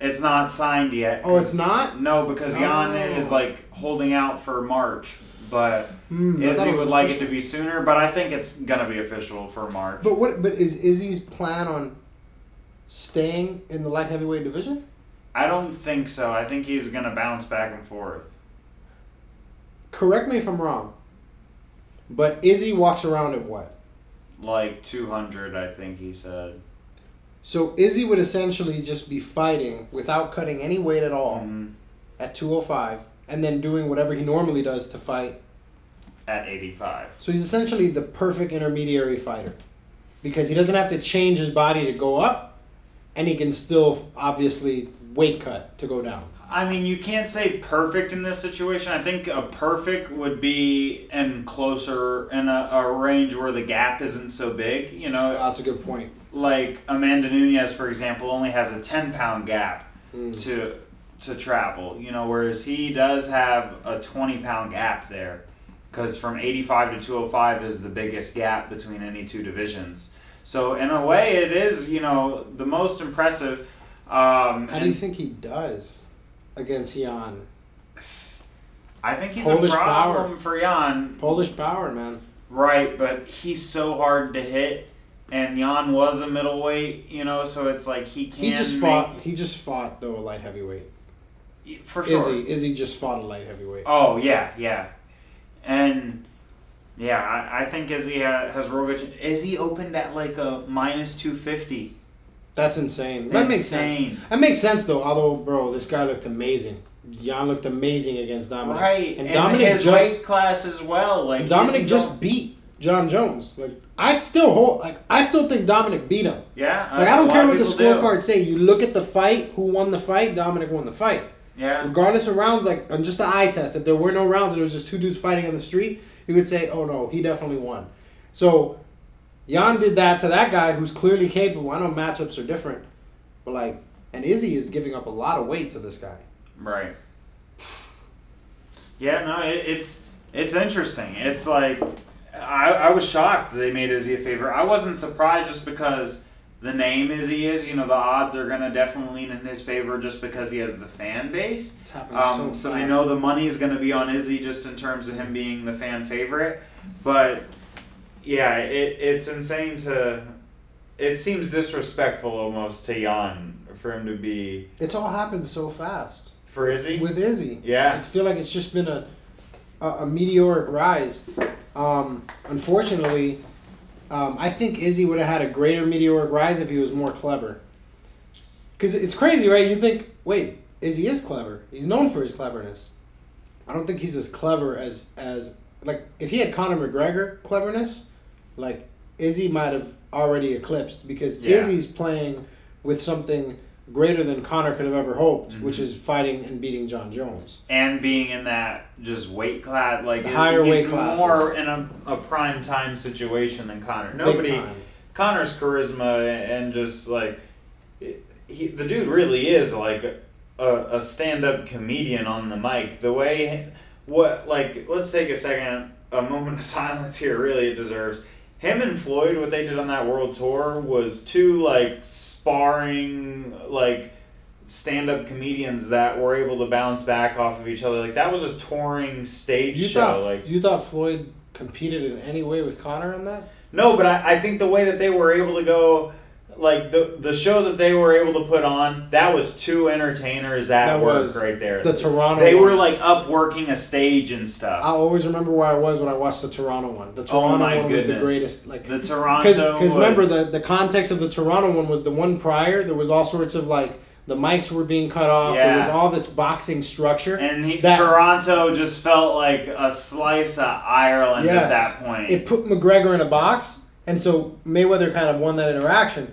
it's not signed yet. Oh, it's not? No, because Jan Oh. is like holding out for March, but I Izzy would like it to be sooner. But I think it's gonna be official for March. But what? But is Izzy's plan on staying in the light heavyweight division? I don't think so. I think he's gonna bounce back and forth. Correct me if I'm wrong. But Izzy walks around at what? Like two hundred, I think he said. So Izzy would essentially just be fighting without cutting any weight at all Mhm. at 205 and then doing whatever he normally does to fight. At eighty-five. So he's essentially the perfect intermediary fighter because he doesn't have to change his body to go up and he can still obviously weight cut to go down. I mean, you can't say perfect in this situation. I think a perfect would be in closer in a, a range where the gap isn't so big. You know, That's a good point. like Amanda Nunes, for example, only has a ten pound gap Mm. to to travel. You know, whereas he does have a twenty pound gap there, because from eighty five to two hundred five is the biggest gap between any two divisions. So in a way, it is you know the most impressive. Um, How do you think he does against Jan? I think he's Polish a problem for Jan, Polish power, man. right? But he's so hard to hit, and Jan was a middleweight, you know, so it's like he can. He just make- fought. He just fought though a light heavyweight. For sure. Izzy, Izzy just fought a light heavyweight. Oh yeah, yeah, and yeah, I, I think Izzy ha, has Rogic. Izzy opened at like a minus two fifty. That's insane. That makes sense. That makes sense though. Although, bro, this guy looked amazing. Jan looked amazing against Dominic. Right, And and, Dominic his just weight class as well. Like Dominic just don't- beat Jon Jones. Like I still hold. Like I still think Dominic beat him. yeah. Like I don't care what the scorecards say. You look at the fight. Who won the fight? Dominic won the fight. Yeah. Regardless of rounds, like on just the eye test, if there were no rounds and it was just two dudes fighting on the street, you would say, "Oh no, he definitely won." So, Jan did that to that guy who's clearly capable. I know matchups are different, but like, and Izzy is giving up a lot of weight to this guy. Right. Yeah, no, it, it's it's interesting. It's like I, I was shocked that they made Izzy a favorite. I wasn't surprised just because the name Izzy is. You know, the odds are gonna definitely lean in his favor just because he has the fan base. Um, so so they know the money is going to be on Izzy just in terms of him being the fan favorite. But yeah, it, it's insane to. It seems disrespectful almost to Jan for him to be It's all happened so fast for Izzy. with Izzy. Yeah. I feel like it's just been a a, a meteoric rise. Um, unfortunately, um, I think Izzy would have had a greater meteoric rise if he was more clever. Because it's crazy, right? You think, wait, Izzy is clever. He's known for his cleverness. I don't think he's as clever as as like if he had Conor McGregor cleverness, like Izzy might have already eclipsed because Yeah. Izzy's playing with something greater than Conor could have ever hoped, which Mhm. is fighting and beating Jon Jones. and being in that just weight class, like The higher weight class, more in a, a prime time situation than Conor. Nobody, Conor's charisma and just like he, the dude really is like a, a stand-up comedian on the mic. The way what like let's take a second, a moment of silence here. Really, it deserves. Him and Floyd, what they did on that world tour was two like sparring like stand-up comedians that were able to bounce back off of each other. Like that was a touring stage You show. thought like you thought Floyd competed in any way with Conor on that? no, but I, I think the way that they were able to go, like the the show that they were able to put on, that was two entertainers at That work right there. The Toronto. they one. were like up working a stage and stuff. I'll always remember where I was when I watched the Toronto one. The oh Toronto Oh my one was the greatest. Like the Toronto because remember the the context of the Toronto one was the one prior. There was all sorts of like the mics were being cut off. There was all this boxing structure. and he, that- Toronto just felt like a slice of Ireland at that point. it put McGregor in a box, and so Mayweather kind of won that interaction.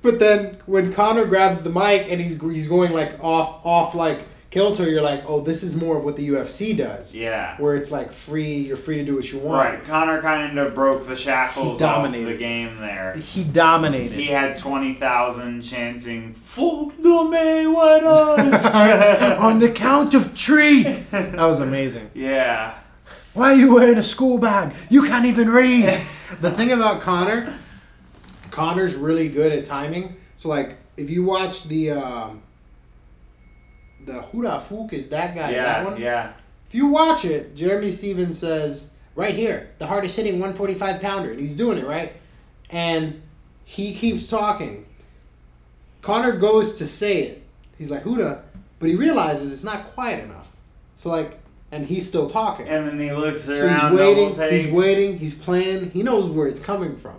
But then when Conor grabs the mic and he's he's going like off off like kilter, you're like, oh, this is more of what the UFC does, yeah. where it's like free, you're free to do what you want. Right, Conor kind of broke the shackles off the game there. He dominated. He had twenty thousand chanting "Fuck the Mayweathers" On the count of three. That was amazing. yeah, Why are you wearing a school bag? You can't even read. the thing about Conor, Conor's really good at timing. So like, if you watch the um, the Huda Fook is that guy, that yeah, one. yeah. If you watch it, Jeremy Stephens says right here, the hardest hitting 145 pounder, and he's doing it right, and he keeps talking. Conor goes to say it. He's like Huda, but he realizes it's not quiet enough. So like, and he's still talking. And then he looks around. So he's waiting, he's waiting, he's playing, he knows where it's coming from.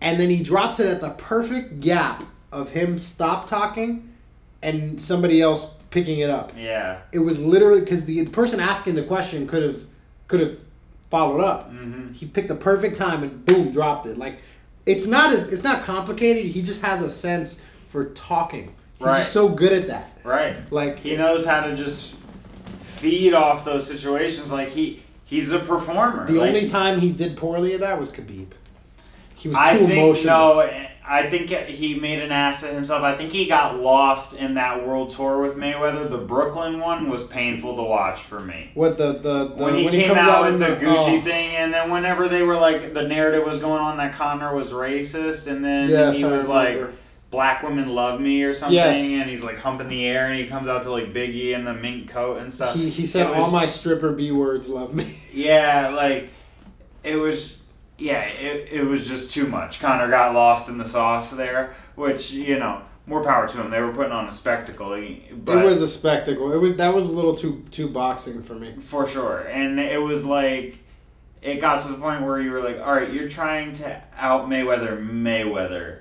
And then he drops it at the perfect gap of him stop talking and somebody else picking it up. Yeah. It was literally because the, the person asking the question could have could have followed up. hmm He picked the perfect time and boom, dropped it. Like it's not as it's not complicated. He just has a sense for talking. He's Right. so good at that. Right. Like He knows how to just feed off those situations. Like he he's a performer. the Like, only time he did poorly at that was Khabib. He was too I think emotional. no. I think he made an ass of himself. I think he got lost in that world tour with Mayweather. The Brooklyn one was painful to watch for me. What the the, the when he came comes out in with the Gucci oh, thing, and then whenever they were like, the narrative was going on that Conor was racist, and then Yes, he I was like, black women love me or something, Yes. and he's like humping the air, and he comes out to like Biggie in the mink coat and stuff. he he said was- all my stripper b words love me. Yeah, like it was. Yeah, it, it was just too much. Conor got lost in the sauce there, which you know, more power to him. They were putting on a spectacle, but it was a spectacle. It was that was a little too too boxing for me. for sure. And it was like, it got to the point where you were like, all right, you're trying to out Mayweather Mayweather.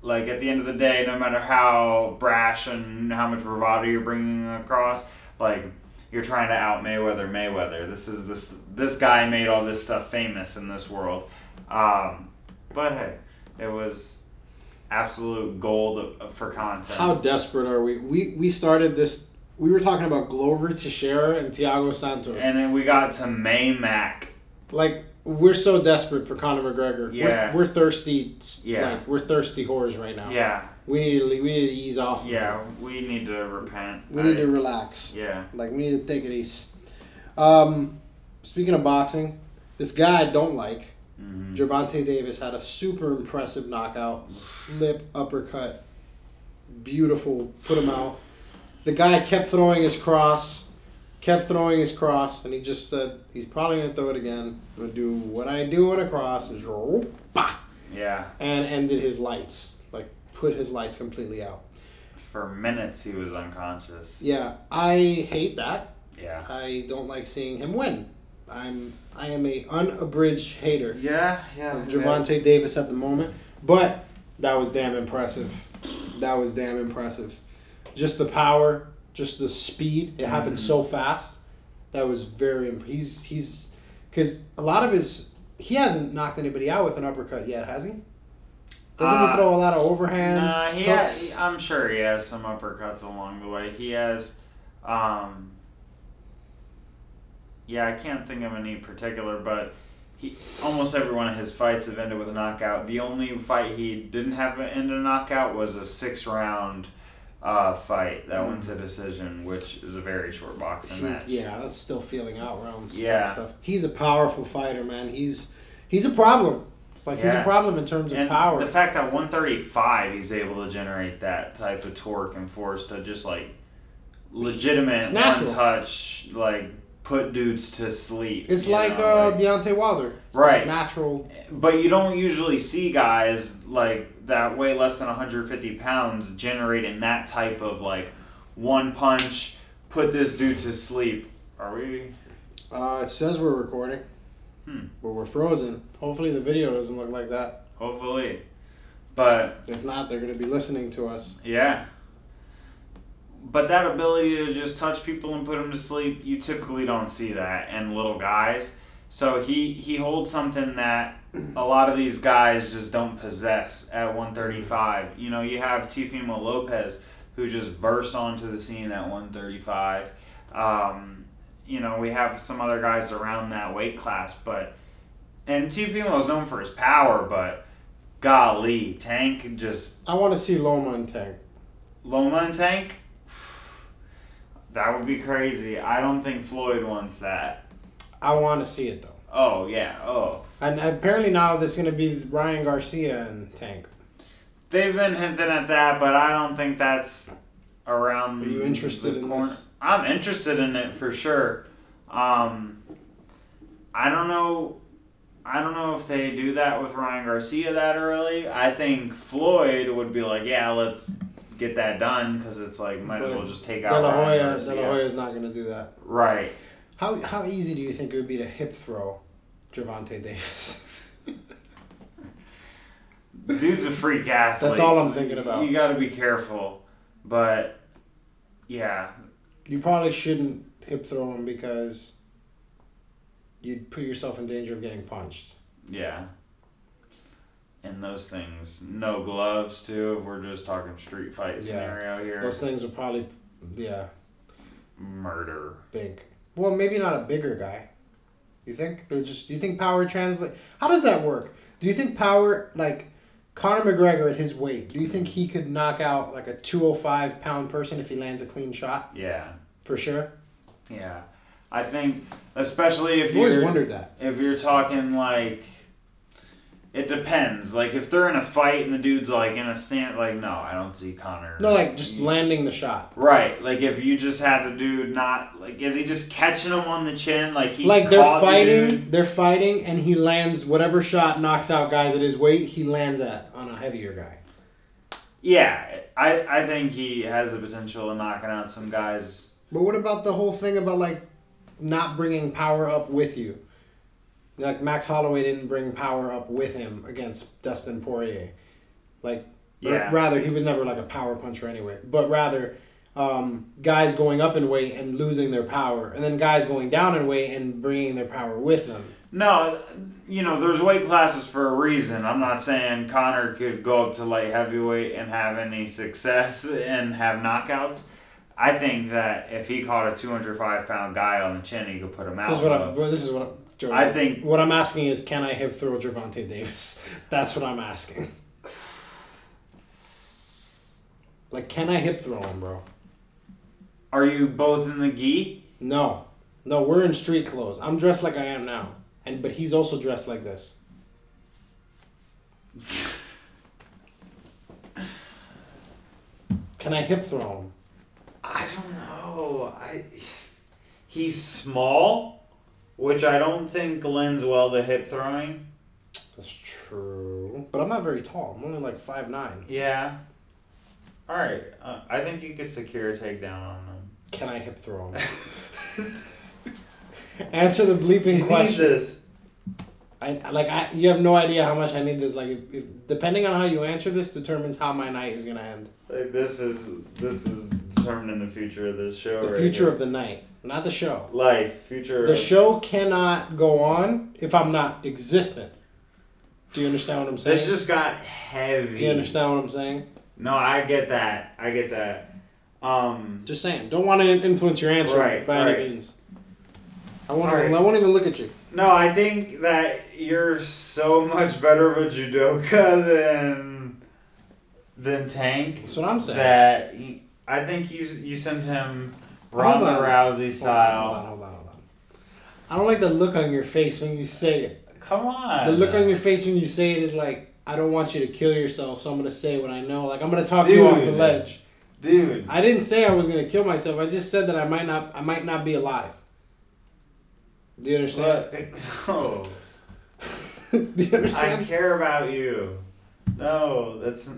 Like at the end of the day, no matter how brash and how much bravado you're bringing across, like you're trying to out Mayweather Mayweather. This is this this guy made all this stuff famous in this world. Um, but hey, it was absolute gold for content. How desperate are we? We we started this we were talking about Glover Teixeira and Thiago Santos. And then we got to May Mac. like we're so desperate for Conor McGregor. Yeah. We're, we're thirsty. Yeah. Like we're thirsty whores right now. Yeah, We need to we need to ease off. yeah, we need to repent. We need to relax. Yeah. Like we need to take it easy. Um, speaking of boxing, this guy I don't like, Mm-hmm. Gervonta Davis, had a super impressive knockout, slip uppercut, beautiful, put him out. The guy kept throwing his cross, kept throwing his cross, and he just said he's probably gonna throw it again. I'm gonna do what I do on a cross, and just roll, bah, Yeah. and ended his lights, like put his lights completely out. For minutes, he was unconscious. Yeah, I hate that. Yeah. I don't like seeing him win. I'm I am a unabridged hater Yeah, yeah. of Gervonta Davis at the moment, but that was damn impressive. That was damn impressive. Just the power, just the speed. It happened Mhm. so fast. That was very. Imp- he's he's because a lot of his he hasn't knocked anybody out with an uppercut yet, has he? Doesn't Uh, he throw a lot of overhands? Nah, he hooks? has, I'm sure he has some uppercuts along the way. He has, um, yeah, I can't think of any particular, but he almost every one of his fights have ended with a knockout. The only fight he didn't have end a knockout was a six round uh, fight that went to decision, which is a very short boxing He's, match. yeah, that's still feeling out rounds. Yeah. Yeah, stuff. He's a powerful fighter, man. He's he's a problem. Like he's a problem in terms of And power. the fact that 135 he's able to generate that type of torque and force to just like legitimate one touch like put dudes to sleep. it's like know, uh, like- Deontay Wilder. It's Right. Like natural. but you don't usually see guys like that weigh less than 150 pounds generating that type of like one punch put this dude to sleep. Are we? Uh, it says we're recording, Hmm. but we're frozen. Hopefully the video doesn't look like that. Hopefully, but If not, they're gonna be listening to us. Yeah. But that ability to just touch people and put them to sleep, you typically don't see that in little guys. So he he holds something that a lot of these guys just don't possess at 135. You know, you have Teofimo Lopez who just burst onto the scene at 135. Um, you know, we have some other guys around that weight class, but and Tifimo is known for his power, but golly, Tank just I want to see Loma and Tank. Loma and Tank? That would be crazy. I don't think Floyd wants that. I want to see it though. Oh, yeah. Oh. And apparently now there's gonna be Ryan Garcia and Tank. They've been hinting at that, but I don't think that's around Are you interested the in corner. this? I'm interested in it for sure. Um, I don't know. I don't know if they do that with Ryan Garcia that early. I think Floyd would be like, "Yeah, let's get that done," because it's like might as well just take out De La Hoya. De La Hoya's not gonna do that. Right. How how easy do you think it would be to hip throw Gervonta Davis? Dude's a freak athlete. That's all I'm thinking about. You got to be careful, but yeah, You probably shouldn't hip throw him because you'd put yourself in danger of getting punched. yeah. And those things, no gloves too. If we're just talking street fight Yeah. scenario here, Those things are probably, yeah, murder. big. Well, maybe not a bigger guy. You think? Just do you think power translate? How does that work? Do you think power like Conor McGregor at his weight? Do you think he could knock out like a two hundred five pound person if he lands a clean shot? Yeah, For sure. yeah. I think, especially if I've always wondered that. if you're talking like it depends like if they're in a fight and the dude's like in a stand like no i don't see conor No, like just landing the shot. right like if you just had the dude not like is he just catching him on the chin like he like they're caught the fighting, they're fighting, and he lands whatever shot knocks out guys at his weight. He lands at on a heavier guy. yeah i i think he has the potential of knocking out some guys But what about the whole thing about like not bringing power up with you? Like Max Holloway didn't bring power up with him against Dustin Poirier. Like, Yeah. rather, he was never like a power puncher anyway. But rather, um, guys going up in weight and losing their power, and then guys going down in weight and bringing their power with them. no you know there's weight classes for a reason i'm not saying connor could go up to light heavyweight and have any success and have knockouts I think that if he caught a 205 pound guy on the chin, he could put him out. This is what I'm. this is what I'm. I think What I'm asking is, can I hip throw Gervonta Davis? That's what I'm asking. Like, can I hip throw him, bro? Are you both in the gi? No, no, we're in street clothes. I'm dressed like I am now, and but he's also dressed like this. Can I hip throw him? I don't know. I he's small, which I don't think lends well to hip throwing. That's true, but I'm not very tall. I'm only like five nine. Yeah. All right. Uh, I think you could secure a takedown on them. Can I hip throw him? Answer the bleeping question. this. I like I. You have no idea how much I need this. Like, if, if, depending on how you answer this, determines how my night is gonna end. Like this is this is determining the future of this show. The right future here. of the night, not the show. life, future. The show cannot go on if I'm not existent. Do you understand what I'm saying? This just got heavy. Do you understand what I'm saying? No, I get that. I get that. Um, Just saying. Don't want to influence your answer Right, by right. any means. I won't. Right. I won't even look at you. no, I think that you're so much better of a judoka than than Tank. That's what I'm saying. That he, I think you you sent him Ronda on. Rousey Hold on, style. Hold on, hold on, hold on. I don't like the look on your face when you say it. Come on. The look on your face when you say it is like, I don't want you to kill yourself, so I'm gonna say what I know. Like I'm gonna talk you off the ledge. dude. I didn't say I was gonna kill myself. I just said that I might not. I might not be alive. Do you understand? What? No. Do you understand? I care about you. No, that's.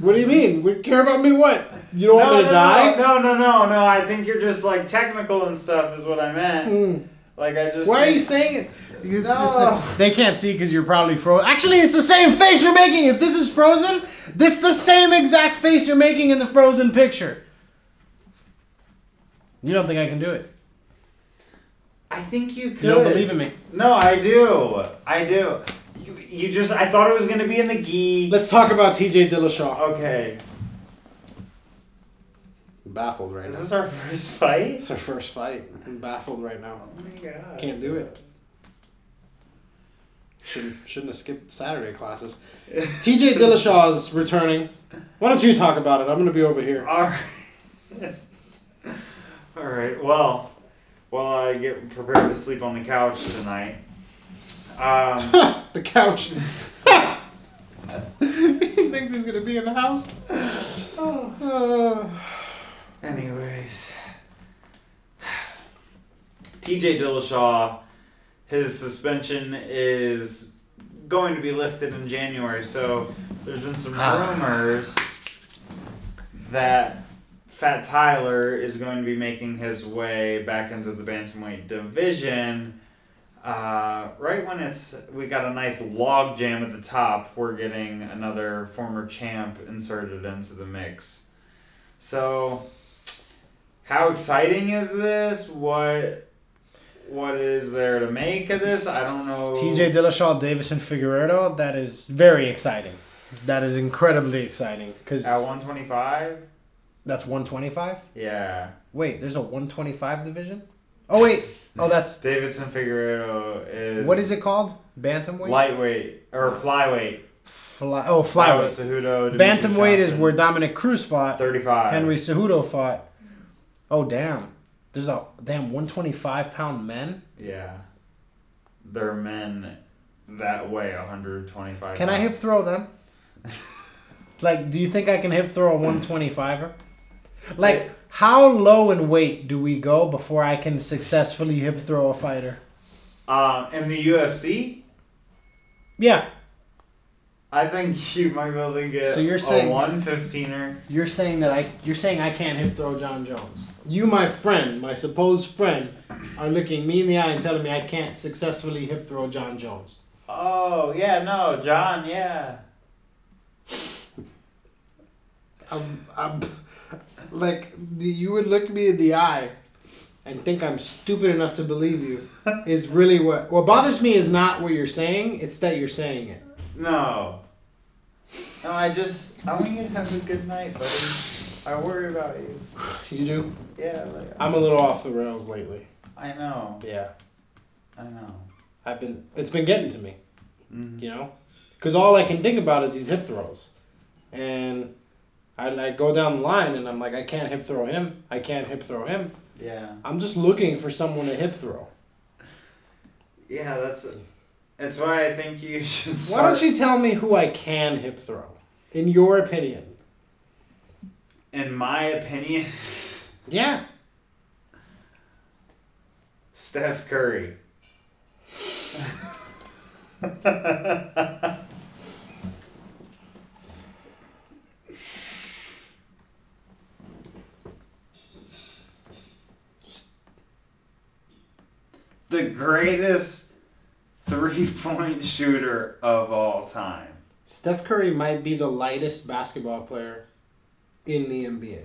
What do you mean? We care about me? What? You don't want no, me to no, die? No, no, no, no. I think you're just like technical and stuff is what I meant. Mm. Like I just. Why are you saying it? Because No. it's a- they can't see because you're probably frozen. Actually, it's the same face you're making. If this is frozen, that's the same exact face you're making in the frozen picture. You don't think I can do it? I think you could. You don't believe in me? No, I do. I do. You, you just. I thought it was gonna be in the gi. Let's talk about T.J. Dillashaw. Okay. I'm baffled right Is now. this our first fight? It's our first fight. I'm baffled right now. Oh my god. Can't do it. Shouldn't shouldn't have skipped Saturday classes. T.J. Dillashaw is returning. Why don't you talk about it? I'm gonna be over here. All right. All right. Well, while I get prepared to sleep on the couch tonight. Um, the couch. he thinks he's gonna be in the house. Uh, anyways, TJ Dillashaw, his suspension is going to be lifted in January. So there's been some rumors that Fat Tyler is going to be making his way back into the bantamweight division. Uh, right when it's we got a nice log jam at the top, we're getting another former champ inserted into the mix. So, how exciting is this? What what is there to make of this? I don't know. T.J. Dillashaw, Deiveson Figueiredo. That is very exciting. That is incredibly exciting because at 125? that's 125. Yeah. Wait, there's a 125 division. Oh wait, oh that's Davidson Figueroa is what is it called? Bantamweight. lightweight or flyweight. Fly, oh, flyweight. Cejudo. Bantamweight is where Dominick Cruz fought. 35. Henry Cejudo fought. Oh damn, there's a damn 125 pound men. Yeah. They're men that weigh 125. Can I hip throw them? like, do you think I can hip throw a 125er? Like, how low in weight do we go before I can successfully hip throw a fighter? Um, in the UFC, Yeah, I think you might be able to get So you're saying- a 115er. you're saying that I you're saying I can't hip throw Jon Jones. You, my friend, my supposed friend, are looking me in the eye and telling me I can't successfully hip throw Jon Jones. Oh, yeah, no, Jon, yeah. I'm, I'm like the, you would look me in the eye and think I'm stupid enough to believe you is really what what bothers me is not what you're saying it's that you're saying it No. No, I just, I want you to have a good night, buddy. I worry about you. You do? Yeah, like, I'm a little off the rails lately. I know. Yeah. I know. I've been. It's been getting to me. Mhm. You know, because all I can think about is these hip throws, and I like go down the line and I'm like, I can't hip throw him. I can't hip throw him. Yeah. I'm just looking for someone to hip throw. Yeah, that's. That's why I think you should. Why don't you tell me who I can hip throw, in your opinion? In my opinion, Yeah. Steph Curry. the greatest three point shooter of all time. Steph Curry might be the lightest basketball player in the NBA.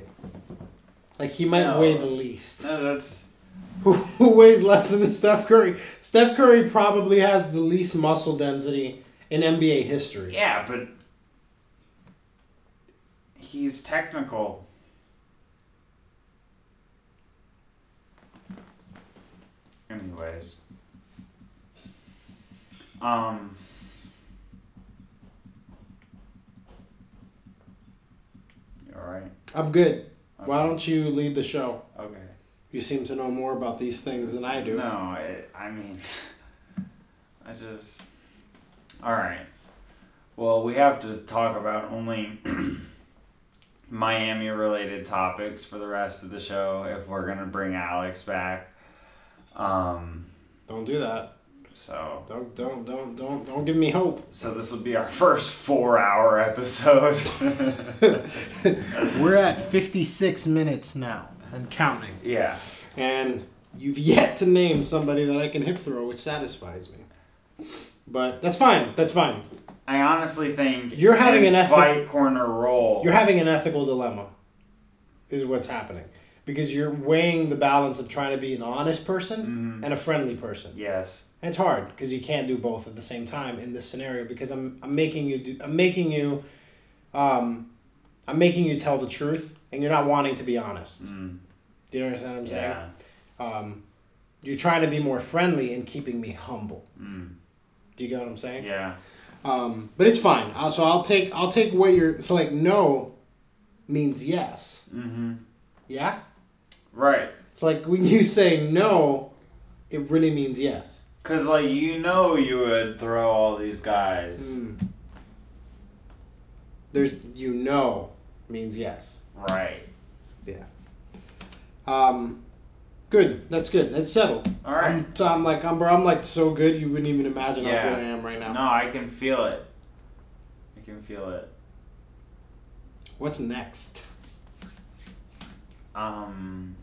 Like he might No. weigh the least. No, that's Who, who weighs less than Steph Curry? Steph Curry probably has the least muscle density in NBA history. yeah, but he's technical. Anyways, um, you all right? I'm good. Okay. Why don't you lead the show? Okay. You seem to know more about these things than I do. No, I, I mean, I just. All right. Well, we have to talk about only Miami related topics for the rest of the show if we're going to bring Alex back. Um, Don't do that. so. Don't don't don't don't don't give me hope. So this will be our first four hour episode. We're at 56 minutes now and counting. yeah. And you've yet to name somebody that I can hip throw, which satisfies me. But that's fine. That's fine. I honestly think You're having an ethic- fight corner role. You're having an ethical dilemma, is what's happening. Because you're weighing the balance of trying to be an honest person Mhm. and a friendly person. Yes. And it's hard because you can't do both at the same time in this scenario because I'm, I'm making you do I'm making you um, I'm making you tell the truth and you're not wanting to be honest. Mm. Do you understand what I'm saying? Yeah. Um, you're trying to be more friendly and keeping me humble. Mm. Do you get what I'm saying? Yeah. Um, but it's fine. Uh, so I'll take I'll take what you're so like no means yes. Mm-hmm. Yeah? Right. It's like when you say no, it really means yes. Cause like you know you would throw all these guys. Mm. There's you know means yes. Right. Yeah. Um, good. That's good. That's settled. All right. I'm, so I'm like I'm, bro, I'm like so good you wouldn't even imagine Yeah. how good I am right now. No, I can feel it. I can feel it. What's next? Um.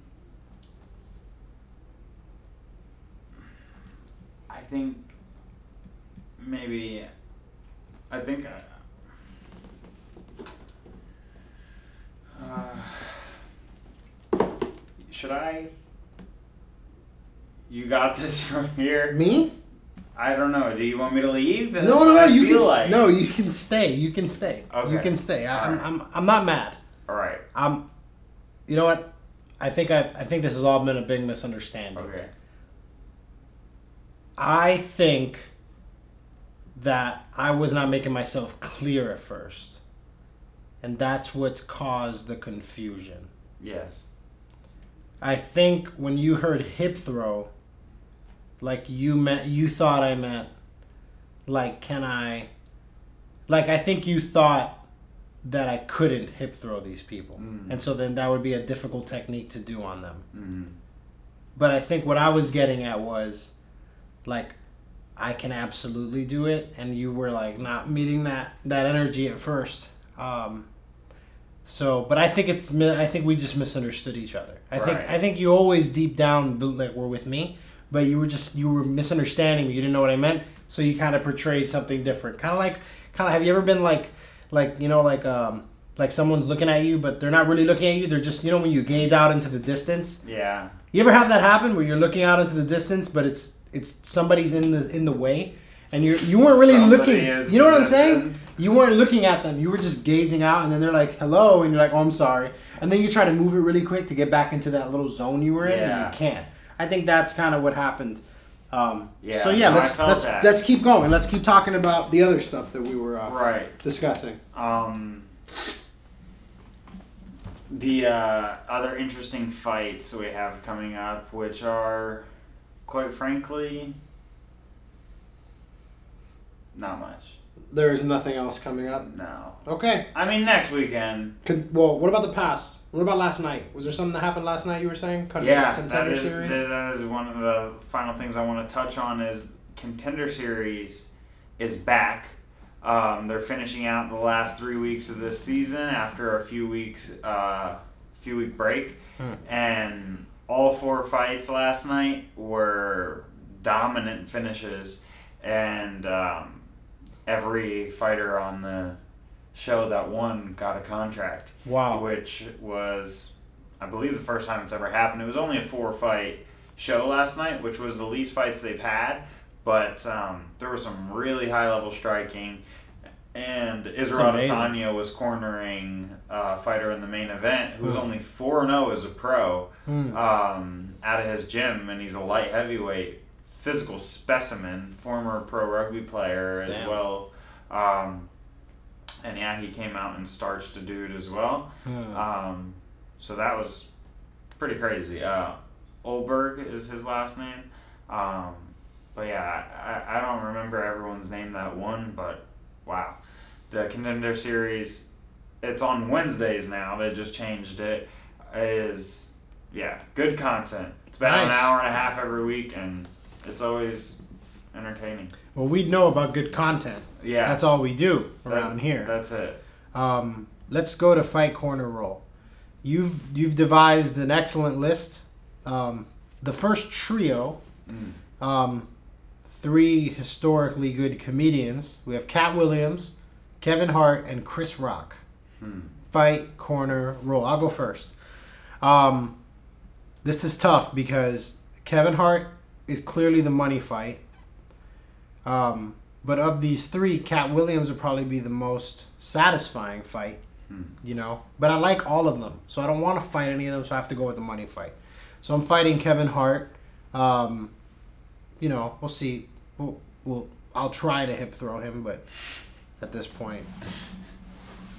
Think maybe. I think. Uh, should I? You got this from here. Me? I don't know. Do you want me to leave? That's no, no, no. You can like. no. You can stay. You can stay. Okay. You can stay. I, I'm, Alright. I'm I'm not mad. All right. I'm. You know what? I think I I think this has all been a big misunderstanding. Okay. I think that I was not making myself clear at first. And that's what's caused the confusion. Yes. I think when you heard hip throw, like you meant you thought I meant like can I like I think you thought that I couldn't hip throw these people. Mm. And so then that would be a difficult technique to do on them. Mm-hmm. But I think what I was getting at was like I can absolutely do it and you were like not meeting that that energy at first. Um so, but I think it's I think we just misunderstood each other. I think I think you always deep down like were with me, but you were just you were misunderstanding me. You didn't know what I meant, so you kind of portrayed something different. Kind of like kind of have you ever been like like you know like um like someone's looking at you but they're not really looking at you. They're just you know when you gaze out into the distance. Yeah. You ever have that happen where you're looking out into the distance, but it's it's somebody's in the in the way, and you you weren't really Somebody looking. You know what I'm saying? distance. You weren't looking at them. You were just gazing out, and then they're like hello, and you're like oh I'm sorry, and then you try to move it really quick to get back into that little zone you were in, and you can't. I think that's kind of what happened. Um, Yeah, so yeah, no, let's let's that. let's keep going. Let's keep talking about the other stuff that we were uh, Right. discussing. Um, the uh, other interesting fights we have coming up, which are, quite frankly, not much. There is nothing else coming up. No. Okay. I mean, next weekend. Con- well, what about the past? What about last night? Was there something that happened last night? You were saying Con- yeah, that contender is, series. that is one of the final things I want to touch on is contender series is back. Um, they're finishing out the last three weeks of this season after a few weeks, uh, few week break, Hmm. and all four fights last night were dominant finishes, and um, every fighter on the show that won got a contract wow. which was, I believe, the first time it's ever happened. It was only a four fight show last night, which was the least fights they've had, but um, there was some really high level striking. And Israel. Adesanya was cornering a fighter in the main event who's Hmm. only 4 0 as a pro Hmm. um, out of his gym, and he's a light heavyweight physical specimen, former pro rugby player as Damn. well. Um, and yeah, he came out and starched a dude as well. Hmm. Um, so that was pretty crazy. Uh, Ulberg is his last name. Um, but yeah, I, I don't remember everyone's name that won, but wow. The contender series, it's on Wednesdays now. They just changed it. Is yeah, good content. It's about an hour and a half every week, and it's always entertaining. well, we'd know about good content. Yeah, That's all we do that- around here. That's it. Um, let's go to fight corner roll. You've you've devised an excellent list. Um, the first trio, Mm. um, three historically good comedians. We have Katt Williams, Kevin Hart, and Chris Rock. Hmm. Fight corner roll. I'll go first. Um, this is tough because Kevin Hart is clearly the money fight. Um, but of these three, Katt Williams would probably be the most satisfying fight. Hmm. You know, but I like all of them, so I don't want to fight any of them. So I have to go with the money fight. So I'm fighting Kevin Hart. Um, you know, we'll see. We'll, we'll I'll try to hip throw him, but at this point,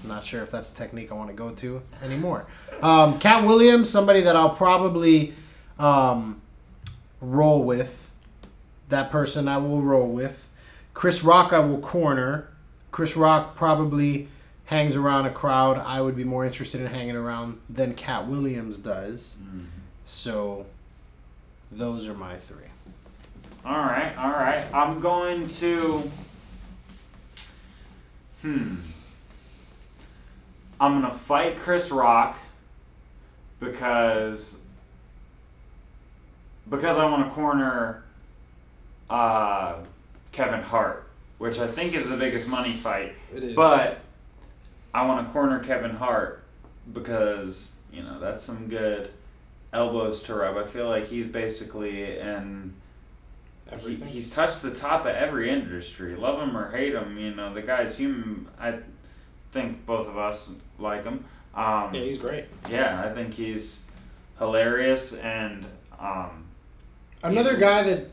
I'm not sure if that's a technique I want to go to anymore. Um, Katt Williams, somebody that I'll probably um, roll with. That person I will roll with. Chris Rock I will corner. Chris Rock probably hangs around a crowd I would be more interested in hanging around than Katt Williams does. Mhm. So those are my three. All right, all right. I'm going to. Hmm. I'm gonna fight Chris Rock because because I want to corner uh, Kevin Hart, which I think is the biggest money fight. It is. But I want to corner Kevin Hart because you know that's some good elbows to rub. I feel like he's basically in. He, he's touched the top of every industry. Love him or hate him, you know the guy's human. I think both of us like him. Um, yeah, he's great. yeah, I think he's hilarious and um, Another guy that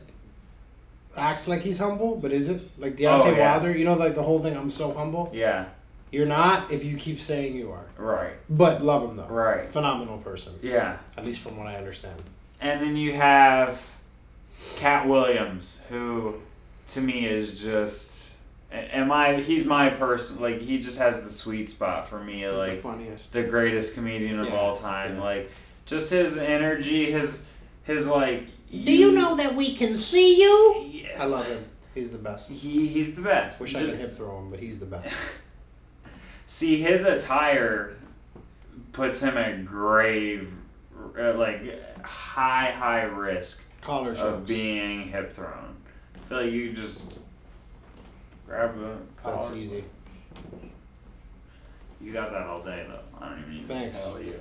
acts like he's humble, but isn't like Deontay Oh, yeah. Wilder. You know, like the whole thing. I'm so humble. yeah, You're not if you keep saying you are. right, But love him though. right, Phenomenal person, yeah. at least from what I understand. And then you have Katt Williams, who to me is just am I he's my person like he just has the sweet spot for me He's the funniest. the greatest comedian of Yeah, all time yeah. like just his energy his his like Do you know that we can see you? yeah. I love him. He's the best. he he's the best Wish I could hip throw him, but he's the best. see his attire puts him at grave uh, like high high risk Collar of strokes. being hip thrown. I feel like you just grab a That's collar. easy. You got that all day though. I don't even need Thanks. to tell you.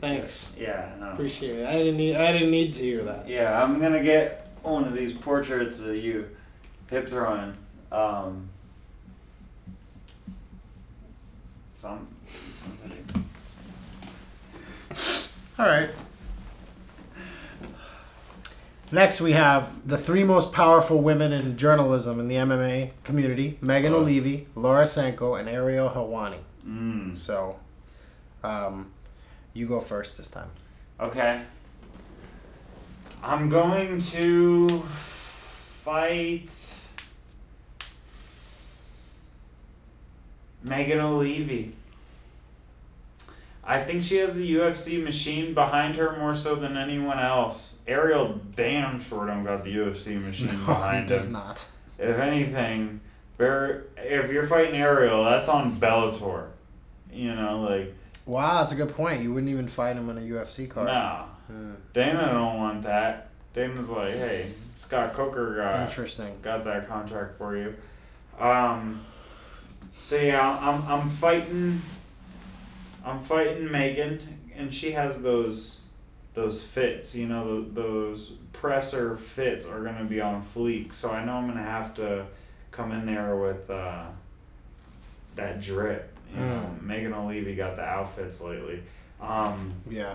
Thanks. Yeah, no. Appreciate it. I didn't need. I didn't need to hear that. Yeah, I'm gonna get one of these portraits of you hip throwing. Um, some somebody. All right. Next, we have the three most powerful women in journalism in the MMA community: Megan. Olivi, Laura Sanko, and Ariel Helwani. Mm. So, um, you go first this time. Okay. I'm going to fight Megan Olivi. I think she has the UFC machine behind her more so than anyone else. Ariel damn sure don't got the UFC machine No, he does him. not. If anything, Bear, if you're fighting Ariel, that's on Bellator. You know, like Wow, that's a good point. You wouldn't even fight him on a UFC card. nah. Hmm. Dana don't want that. Dana's like, hey, Scott Coker got Interesting. got that contract for you. Um, so yeah, I'm I'm fighting. I'm fighting Megan, and she has those those fits. You know, th those presser fits are gonna be on fleek. So I know I'm gonna have to come in there with uh, that drip. You know, Megan Olivi got the outfits lately. Um, Yeah.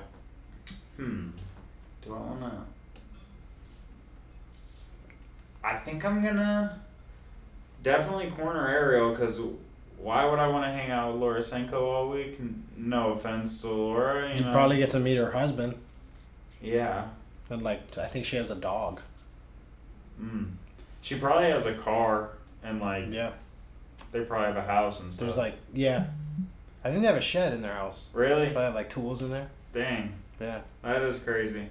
Hmm. Do I wanna? I think I'm gonna definitely corner Ariel because why would I want to hang out with Laura Sanko all week? No offense to Laura, you You know. probably get to meet her husband, Yeah. and like I think she has a dog. Mm. She probably has a car and like Yeah. they probably have a house and stuff. There's like yeah, I think they have a shed in their house. really Probably have like tools in there. dang. Yeah. That is crazy.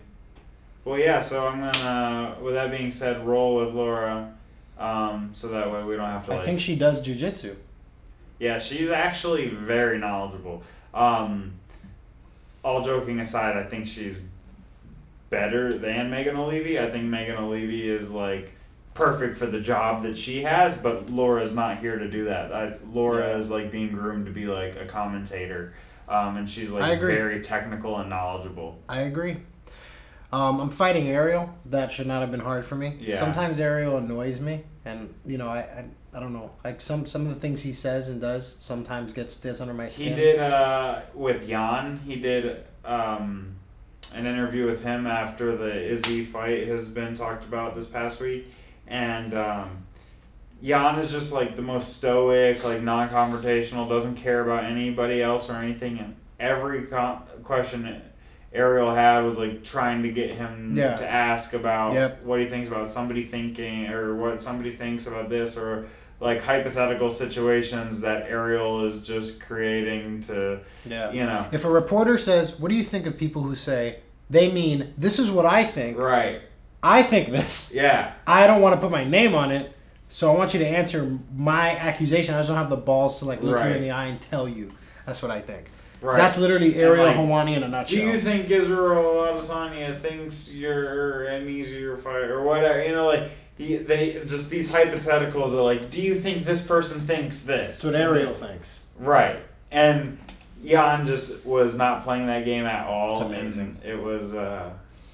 Well, yeah. So I'm gonna, with that being said, roll with Laura, um, so that way we don't have to. I Like, think she does jujitsu. Yeah, she's actually very knowledgeable. Um, all joking aside, I think she's better than Megan Olivi. I think Megan Olivi is like perfect for the job that she has, but Laura's not here to do that. I, Laura Yeah. is like being groomed to be like a commentator, um, and she's like very technical and knowledgeable. I agree. Um, I'm fighting Ariel. That should not have been hard for me. Yeah. Sometimes Ariel annoys me, and you know I, I I don't know like some some of the things he says and does sometimes gets gets under my skin. He did uh, with Jan. He did um, an interview with him after the Izzy fight has been talked about this past week, and um, Jan is just like the most stoic, like non-confrontational, doesn't care about anybody else or anything, and every com- question Ariel had was like trying to get him Yeah. to ask about Yep. what he thinks about somebody thinking or what somebody thinks about this or like hypothetical situations that Ariel is just creating to Yeah. you know If a reporter says, "What do you think of people who say they mean this is what I think. right I think this. yeah I don't want to put my name on it, so I want you to answer my accusation. I just don't have the balls to like look you in the eye and tell you. That's what I think. right That's literally Ariel like, Helwani in a nutshell. do you think Israel Adesanya thinks you're an easier fighter or whatever you know like the, they just these hypotheticals are like do you think this person thinks this That's what Ariel thinks. right and Jan just was not playing that game at all It's and amazing. it was uh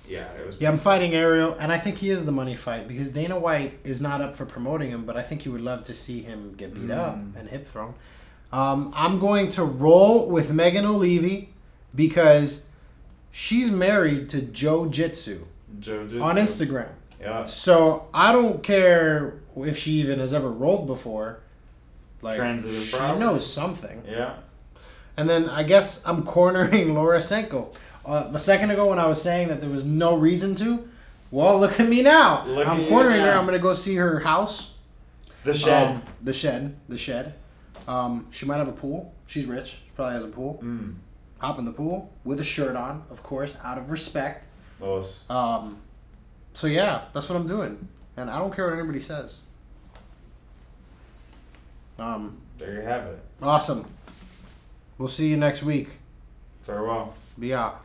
yeah it was Yeah, I'm fighting Ariel, and I think he is the money fight because Dana White is not up for promoting him, but I think you would love to see him get beat up Mm. and hip thrown. Um, I'm going to roll with Megan Olivi because she's married to Joe Jitsu Jiu-jitsu. on Instagram. Yeah So I don't care if she even has ever rolled before. Like Transitive she property. knows something. yeah And then I guess I'm cornering Laura Sanko. Uh, a second ago when I was saying that there was no reason to, well, look at me now. Look I'm cornering her. I'm gonna go see her house. the shed Um, the shed. The shed. Um, she might have a pool. She's rich. She probably has a pool. mm. Hop in the pool with a shirt on, of course, out of respect. Los. Um, so yeah, that's what I'm doing, and I don't care what anybody says. Um, there you have it awesome. We'll see you next week. farewell Be out.